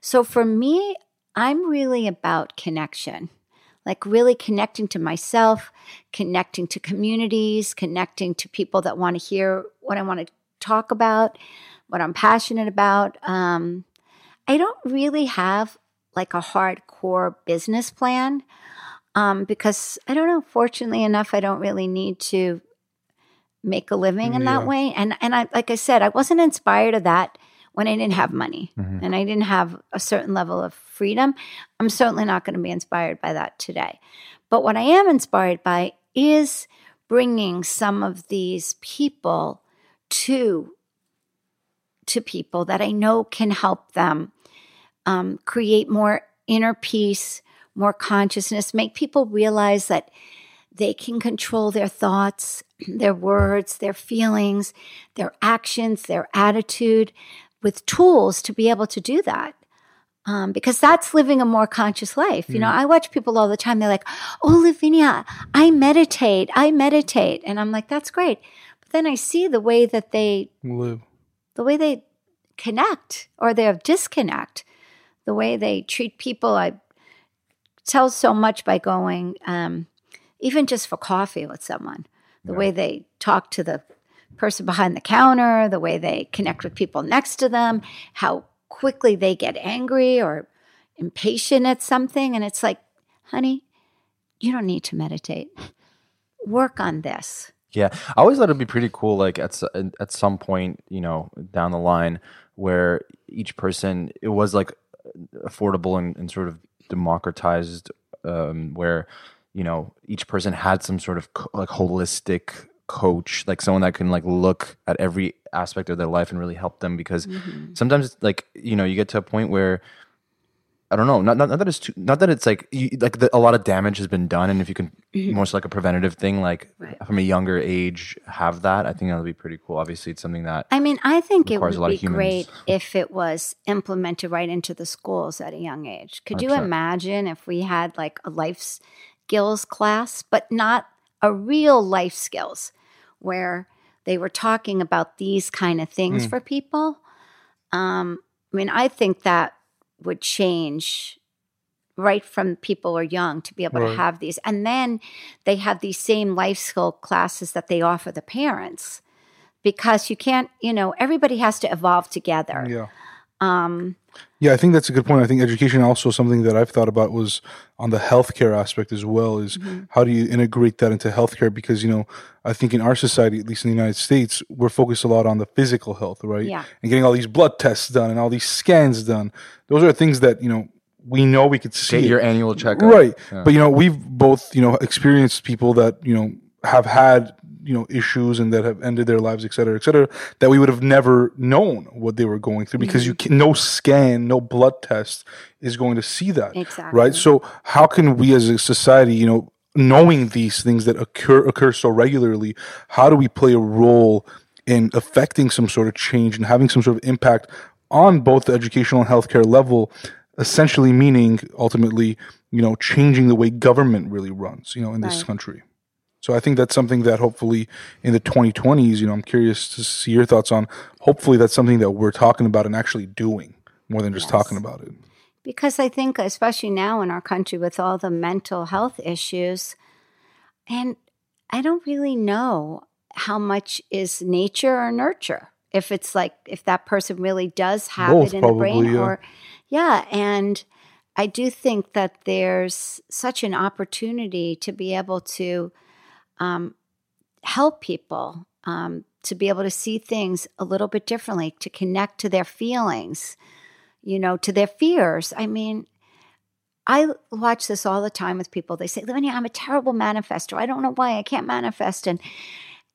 So for me, I'm really about connection like really connecting to myself, connecting to communities, connecting to people that want to hear what I want to talk about, what I'm passionate about. Um, I don't really have like a hardcore business plan um, because I don't know. Fortunately enough, I don't really need to make a living in Yeah. that way. And and I like I said, I wasn't inspired of that when I didn't have money Mhm. and I didn't have a certain level of freedom. I'm certainly not going to be inspired by that today. But what I am inspired by is bringing some of these people to to people that I know can help them um, create more inner peace, more consciousness, make people realize that they can control their thoughts, (clears throat) their words, their feelings, their actions, their attitude with tools to be able to do that. Um, because that's living a more conscious life. You know, I watch people all the time. They're like, "Oh, Lavinia, I meditate. I meditate," and I'm like, "That's great." But then I see the way that they live the way they connect or they have disconnect, the way they treat people. I tell so much by going, um, even just for coffee with someone, the way they talk to the person behind the counter, the way they connect with people next to them, how quickly they get angry or impatient at something. And it's like, honey, you don't need to meditate. Work on this. Yeah, I always thought it'd be pretty cool, like at at some point, you know, down the line, where each person it was like affordable and, and sort of democratized, um, where you know each person had some sort of co- like holistic coach, like someone that can like look at every aspect of their life and really help them. Because mm-hmm. sometimes, like you know, you get to a point where I don't know. Not, not, not that it's too, not that it's like you, like the, a lot of damage has been done, and if you can mm-hmm. most like a preventative thing, like Right. from a younger age, have that. I think that would be pretty cool. Obviously, it's something that I mean, I think it would be great if it was implemented right into the schools at a young age. Could you 100%. imagine if we had like a life skills class, but not a real life skills where they were talking about these kind of things Hmm. for people? Um, I mean, I think that would change right from people are young to be able to have these. And then they have these same life skill classes that they offer the parents because you can't, you know, everybody has to evolve together. Yeah. Um, Yeah, I think that's a good point. I think education also something that I've thought about was on the healthcare aspect as well. Is Mm-hmm. how do you integrate that into healthcare? Because you know, I think in our society, at least in the United States, we're focused a lot on the physical health, right? Yeah. And getting all these blood tests done and all these scans done. Those are things that you know we know we could see. Get it. your annual checkup. right but you know we've both you know experienced people that you know have had you know issues and that have ended their lives et cetera et cetera that we would have never known what they were going through because you mm-hmm. can no scan no blood test is going to see that Exactly. right so how can we as a society you know knowing these things that occur occur so regularly how do we play a role in affecting some sort of change and having some sort of impact on both the educational and healthcare level essentially meaning ultimately you know changing the way government really runs you know in this Right. country so i think that's something that hopefully in the 2020s you know i'm curious to see your thoughts on hopefully that's something that we're talking about and actually doing more than just Yes. talking about it Because I think, especially now in our country with all the mental health issues, and I don't really know how much is nature or nurture. If it's like, if that person really does have Both, it in the brain, yeah. or, yeah. And I do think that there's such an opportunity to be able to um, help people um, to be able to see things a little bit differently, to connect to their feelings you know, to their fears. I mean, I watch this all the time with people. They say, Lavinia, I'm a terrible manifester. I don't know why I can't manifest. And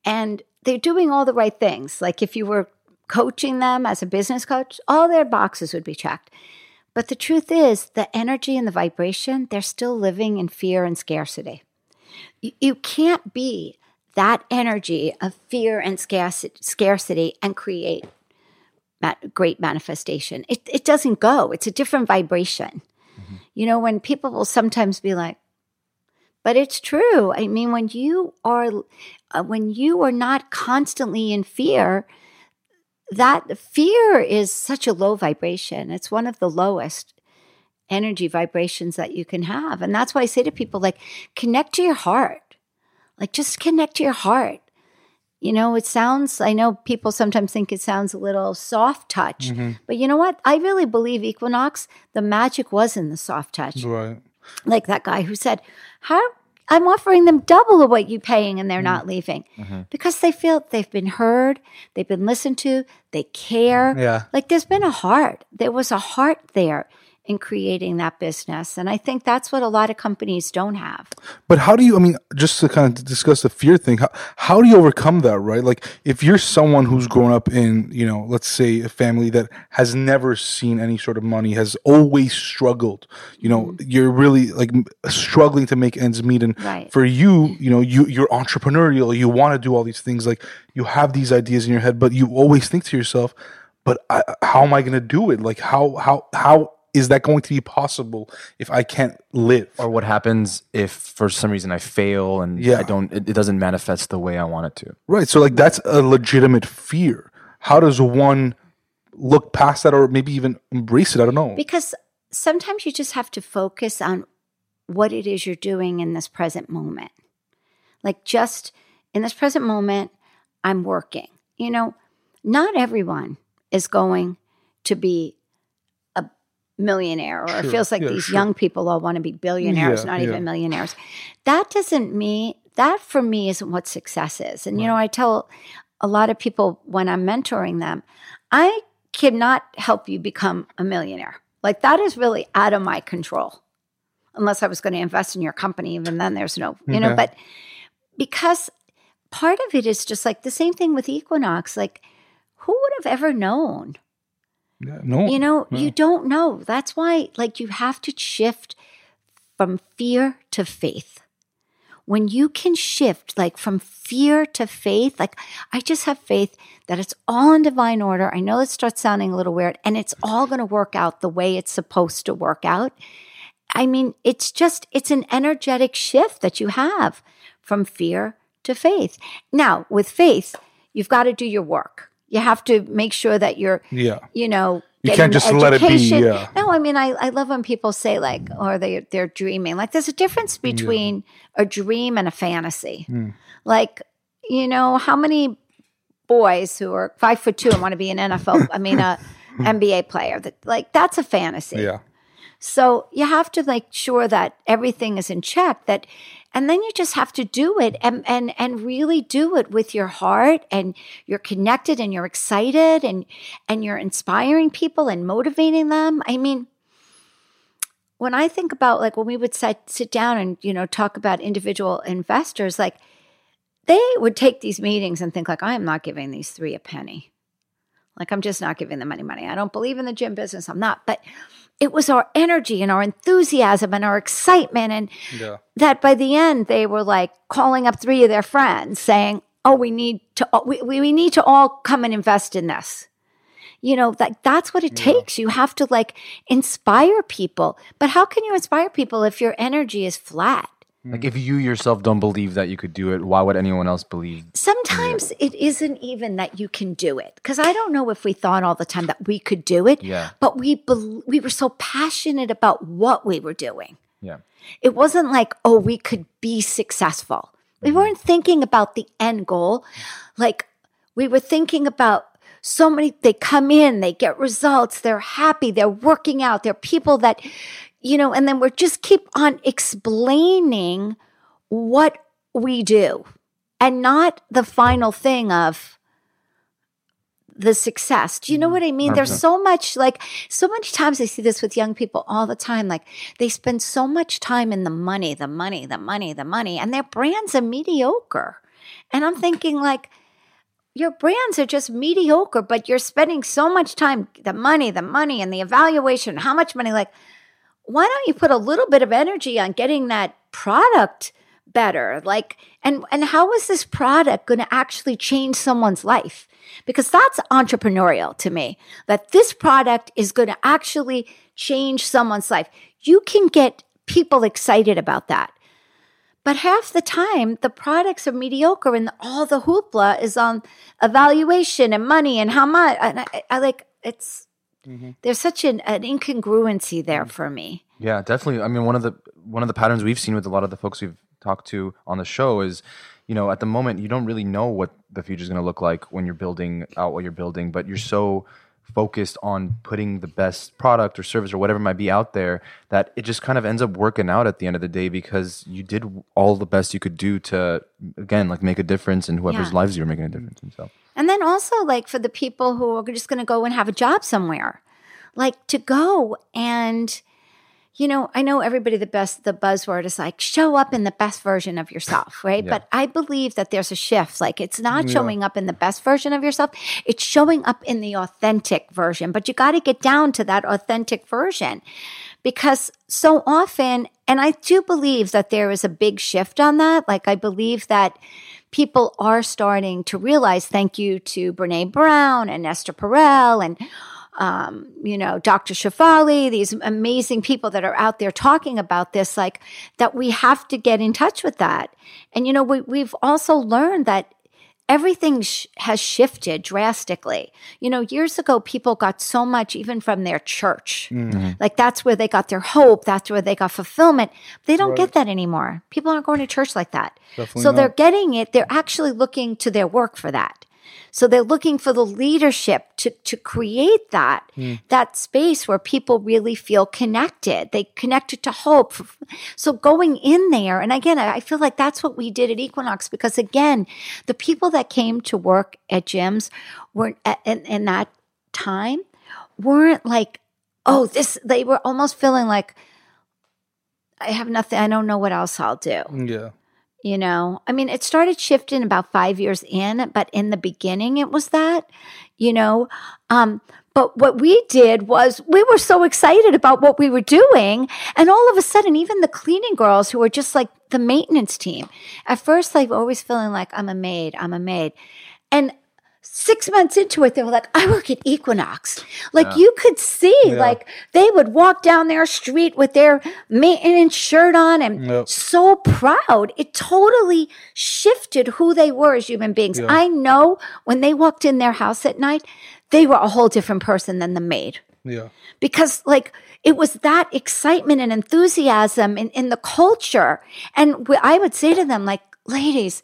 and they're doing all the right things. Like if you were coaching them as a business coach, all their boxes would be checked. But the truth is, the energy and the vibration, they're still living in fear and scarcity. You, can't be that energy of fear and scarcity, scarcity and create great manifestation. It, it doesn't go. It's a different vibration. You know, when people will sometimes be like, but it's true. I mean, when you are, uh, when you are not constantly in fear, that fear is such a low vibration. It's one of the lowest energy vibrations that you can have. And that's why I say to people, like, connect to your heart. Like, just connect to your heart. You know, it sounds, I know people sometimes think it sounds a little soft touch, mm-hmm. but you know what? I really believe Equinox, the magic was in the soft touch. right Like that guy who said, How I'm offering them double of what you're paying and they're mm-hmm. not leaving mm-hmm. because they feel they've been heard, they've been listened to, they care. Yeah. Like there's been a heart. There was a heart there in creating that business. And I think that's what a lot of companies don't have. But how do you? I mean, just to kind of discuss the fear thing, how, how do you overcome that? Right? Like, if you're someone who's grown up in, you know, let's say a family that has never seen any sort of money, has always struggled. You know, mm-hmm. you're really like struggling to make ends meet, and Right. for you, you know, you you're entrepreneurial. You want to do all these things. Like, you have these ideas in your head, but you always think to yourself, "But I, how am I going to do it? Like, how how how is that going to be possible if I can't live?" Or what happens if for some reason I fail and Yeah. I don't it, it doesn't manifest the way I want it to. Right. So like that's a legitimate fear. How does one look past that or maybe even embrace it? I don't know. Because sometimes you just have to focus on what it is you're doing in this present moment. Like just in this present moment, I'm working. You know, not everyone is going to be a millionaire, or it feels like Yeah, these sure. young people all want to be billionaires, Yeah, not yeah. even millionaires. That doesn't mean that for me isn't what success is. And you know, I tell a lot of people when I'm mentoring them, I cannot help you become a millionaire. Like that is really out of my control. Unless I was going to invest in your company, even then there's no, you know, mm-hmm. but because part of it is just like the same thing with Equinox. Like, who would have ever known? Yeah, no. You know, no. you don't know. That's why, like, you have to shift from fear to faith. When you can shift, like, from fear to faith, like, I just have faith that it's all in divine order. I know it starts sounding a little weird, and it's all going to work out the way it's supposed to work out. I mean, it's just, it's an energetic shift that you have from fear to faith. Now, with faith, you've got to do your work. You have to make sure that you're yeah. you know, You can't just let it be, yeah. No, I mean I, I love when people say like or they they're dreaming. Like there's a difference between a dream and a fantasy. Hmm. Like, you know, how many boys who are five foot two and want to be an NFL, I mean a (laughs) NBA player that like that's a fantasy. Yeah. So you have to make sure that everything is in check that and then you just have to do it and and and really do it with your heart and you're connected and you're excited and and you're inspiring people and motivating them. I mean when I think about like when we would sit sit down and you know talk about individual investors like they would take these meetings and think like I am not giving these three a penny. Like I'm just not giving them any money. I don't believe in the gym business. I'm not. But it was our energy and our enthusiasm and our excitement and Yeah. that by the end they were like calling up three of their friends saying, "Oh, we need to we, we we need to all come and invest in this." You know, that that's what it takes. You have to like inspire people. But how can you inspire people if your energy is flat? Like if you yourself don't believe that you could do it, why would anyone else believe? Sometimes it isn't even that you can do it because I don't know if we thought all the time that we could do it. Yeah. But we bel we were so passionate about what we were doing. Yeah. It wasn't like, oh, we could be successful. We mm-hmm. weren't thinking about the end goal. Like we were thinking about so many, they come in, they get results, they're happy, they're working out, they're people that, you know, and then we're just keep on explaining what we do and not the final thing of the success. Do you know mm-hmm. what I mean? There's so much like so many times I see this with young people all the time. Like they spend so much time in the money, the money, the money, the money, and their brands are mediocre. And I'm thinking like your brands are just mediocre, but you're spending so much time, the money, the money, and the evaluation, how much money, like why don't you put a little bit of energy on getting that product better? Like and and how is this product going to actually change someone's life? Because that's entrepreneurial to me that this product is going to actually change someone's life. You can get people excited about that. But half the time the products are mediocre and all the hoopla is on evaluation and money and how much and I, I like it's Mm-hmm. there's such an, an incongruency there mm-hmm. for me. Yeah, definitely. I mean, one of the one of the patterns we've seen with a lot of the folks we've talked to on the show is, you know, at the moment you don't really know what the future is going to look like when you're building out what you're building, but you're so focused on putting the best product or service or whatever might be out there that it just kind of ends up working out at the end of the day because you did all the best you could do to again like make a difference in whoever's Yeah. lives you were making a difference in. So And then also, like, for the people who are just going to go and have a job somewhere, like to go and, you know, I know everybody, the best, the buzzword is like, show up in the best version of yourself, right? Yeah. But I believe that there's a shift. Like, it's not showing up in the best version of yourself, it's showing up in the authentic version. But you got to get down to that authentic version because so often, and I do believe that there is a big shift on that. Like, I believe that people are starting to realize, thank you to Brene Brown and Esther Perel and um, you know, Dr. Shefali, these amazing people that are out there talking about this, like that we have to get in touch with that. And, you know, we, we've also learned that everything sh- has shifted drastically. You know, years ago, people got so much even from their church. Like that's where they got their hope. That's where they got fulfillment. They don't get that anymore. People aren't going to church like that. Definitely so they're getting it. They're actually looking to their work for that. So they're looking for the leadership to, to create that, mm. that space where people really feel connected. They connected to hope. So going in there, and again, I feel like that's what we did at Equinox because again, the people that came to work at gyms were at, in, in that time weren't like, oh, this, they were almost feeling like, I have nothing, I don't know what else I'll do Yeah. You know? I mean it started shifting about five years in but in the beginning it was that you know? Um but what we did was we were so excited about what we were doing and all of a sudden even the cleaning girls who were just like the maintenance team at first like always feeling like i'm a maid i'm a maid. And six months into it, they were like, I work at Equinox. Like you could see, like they would walk down their street with their maintenance shirt on and Yep. so proud. It totally shifted who they were as human beings. I know when they walked in their house at night, they were a whole different person than the maid. Yeah. because like it was that excitement and enthusiasm in, in the culture and i would say to them like ladies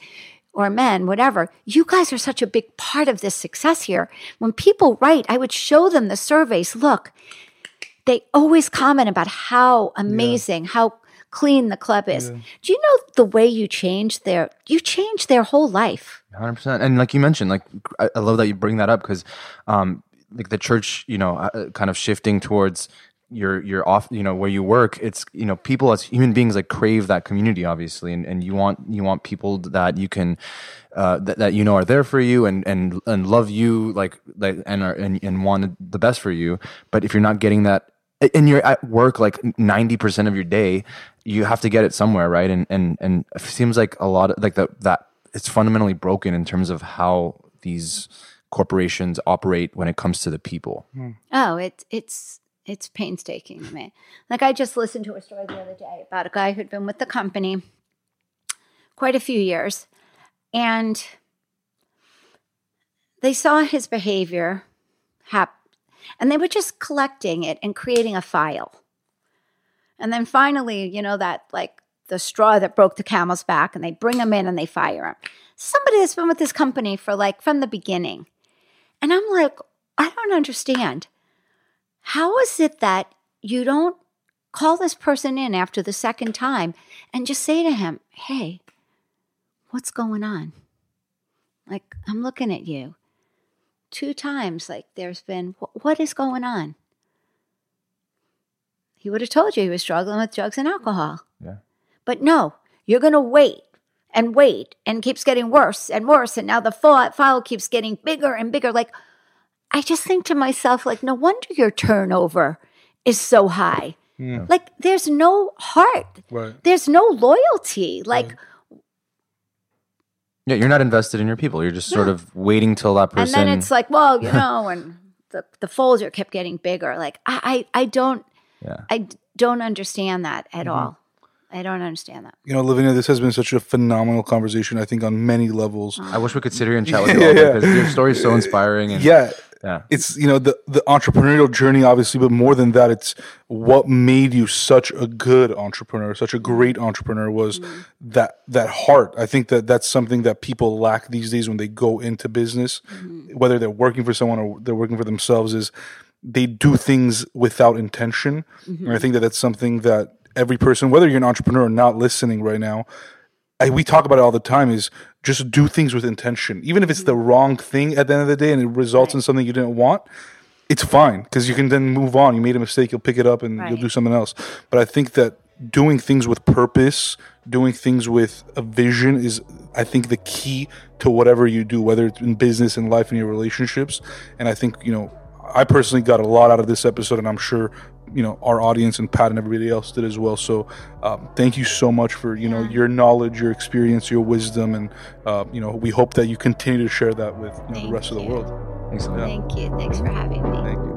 or men whatever. You guys are such a big part of this success here. When people write i would show them the surveys. Look they always comment about how amazing how clean the club is. Do you know the way you change their you change their whole life? Hundred percent, and like you mentioned, like I, I love that you bring that up because, um, like the church, you know, uh, kind of shifting towards your your off, you know, where you work. It's you know, people as human beings like crave that community, obviously, and, and you want you want people that you can, uh, that, that you know are there for you and and and love you like like and are and, and want the best for you. But if you're not getting that and you're at work like 90% of your day you have to get it somewhere right and and and it seems like a lot of like that that it's fundamentally broken in terms of how these corporations operate when it comes to the people Oh, it's it's it's painstaking to me. Like I just listened to a story the other day about a guy who'd been with the company quite a few years, and they saw his behavior hap- and they were just collecting it and creating a file. And then finally, you know that like the straw that broke the camel's back, and they bring him in and they fire him. Somebody that's been with this company for like from the beginning. And I'm like, I don't understand. How is it that you don't call this person in after the second time and just say to him, hey, what's going on? Like, I'm looking at you. Two times, like, there's been, "Wh- what is going on? He would have told you he was struggling with drugs and alcohol. yeah But no, you're going to wait and wait and keeps getting worse and worse. And now the file keeps getting bigger and bigger. Like, I just think to myself, like, no wonder your turnover is so high. Like, there's no heart, Right. there's no loyalty. Like, yeah you're not invested in your people you're just sort of waiting till that person. and then it's like, well, you (laughs) know, and the, the folder kept getting bigger. Like, I, I, I don't, yeah I d- don't understand that at mm-hmm. all. I don't understand that. You know, Lavinia, this has been such a phenomenal conversation, I think, on many levels. i wish we could sit here and chat with (laughs) you all day because your story is so inspiring and Yeah. Yeah It's, you know, the, the entrepreneurial journey, obviously, but more than that, it's what made you such a good entrepreneur, such a great entrepreneur was mm-hmm. that, that heart. I think that that's something that people lack these days when they go into business, mm-hmm. whether they're working for someone or they're working for themselves is they do things without intention. And I mm-hmm. think that that's something that every person, whether you're an entrepreneur or not listening right now, I, we talk about it all the time is just do things with intention. Even if it's the wrong thing at the end of the day and it results in something you didn't want it's fine because you can then move on. You made a mistake you'll pick it up and you'll do something else. But i think that doing things with purpose doing things with a vision is i think the key to whatever you do whether it's in business and life and your relationships. And i think you know i personally got a lot out of this episode and i'm sure you know our audience and pat and everybody else did as well so um, thank you so much for you know your knowledge your experience your wisdom and uh, you know we hope that you continue to share that with you know, the Thank rest of the you. world excellent Thank you. Thanks for having me. thank you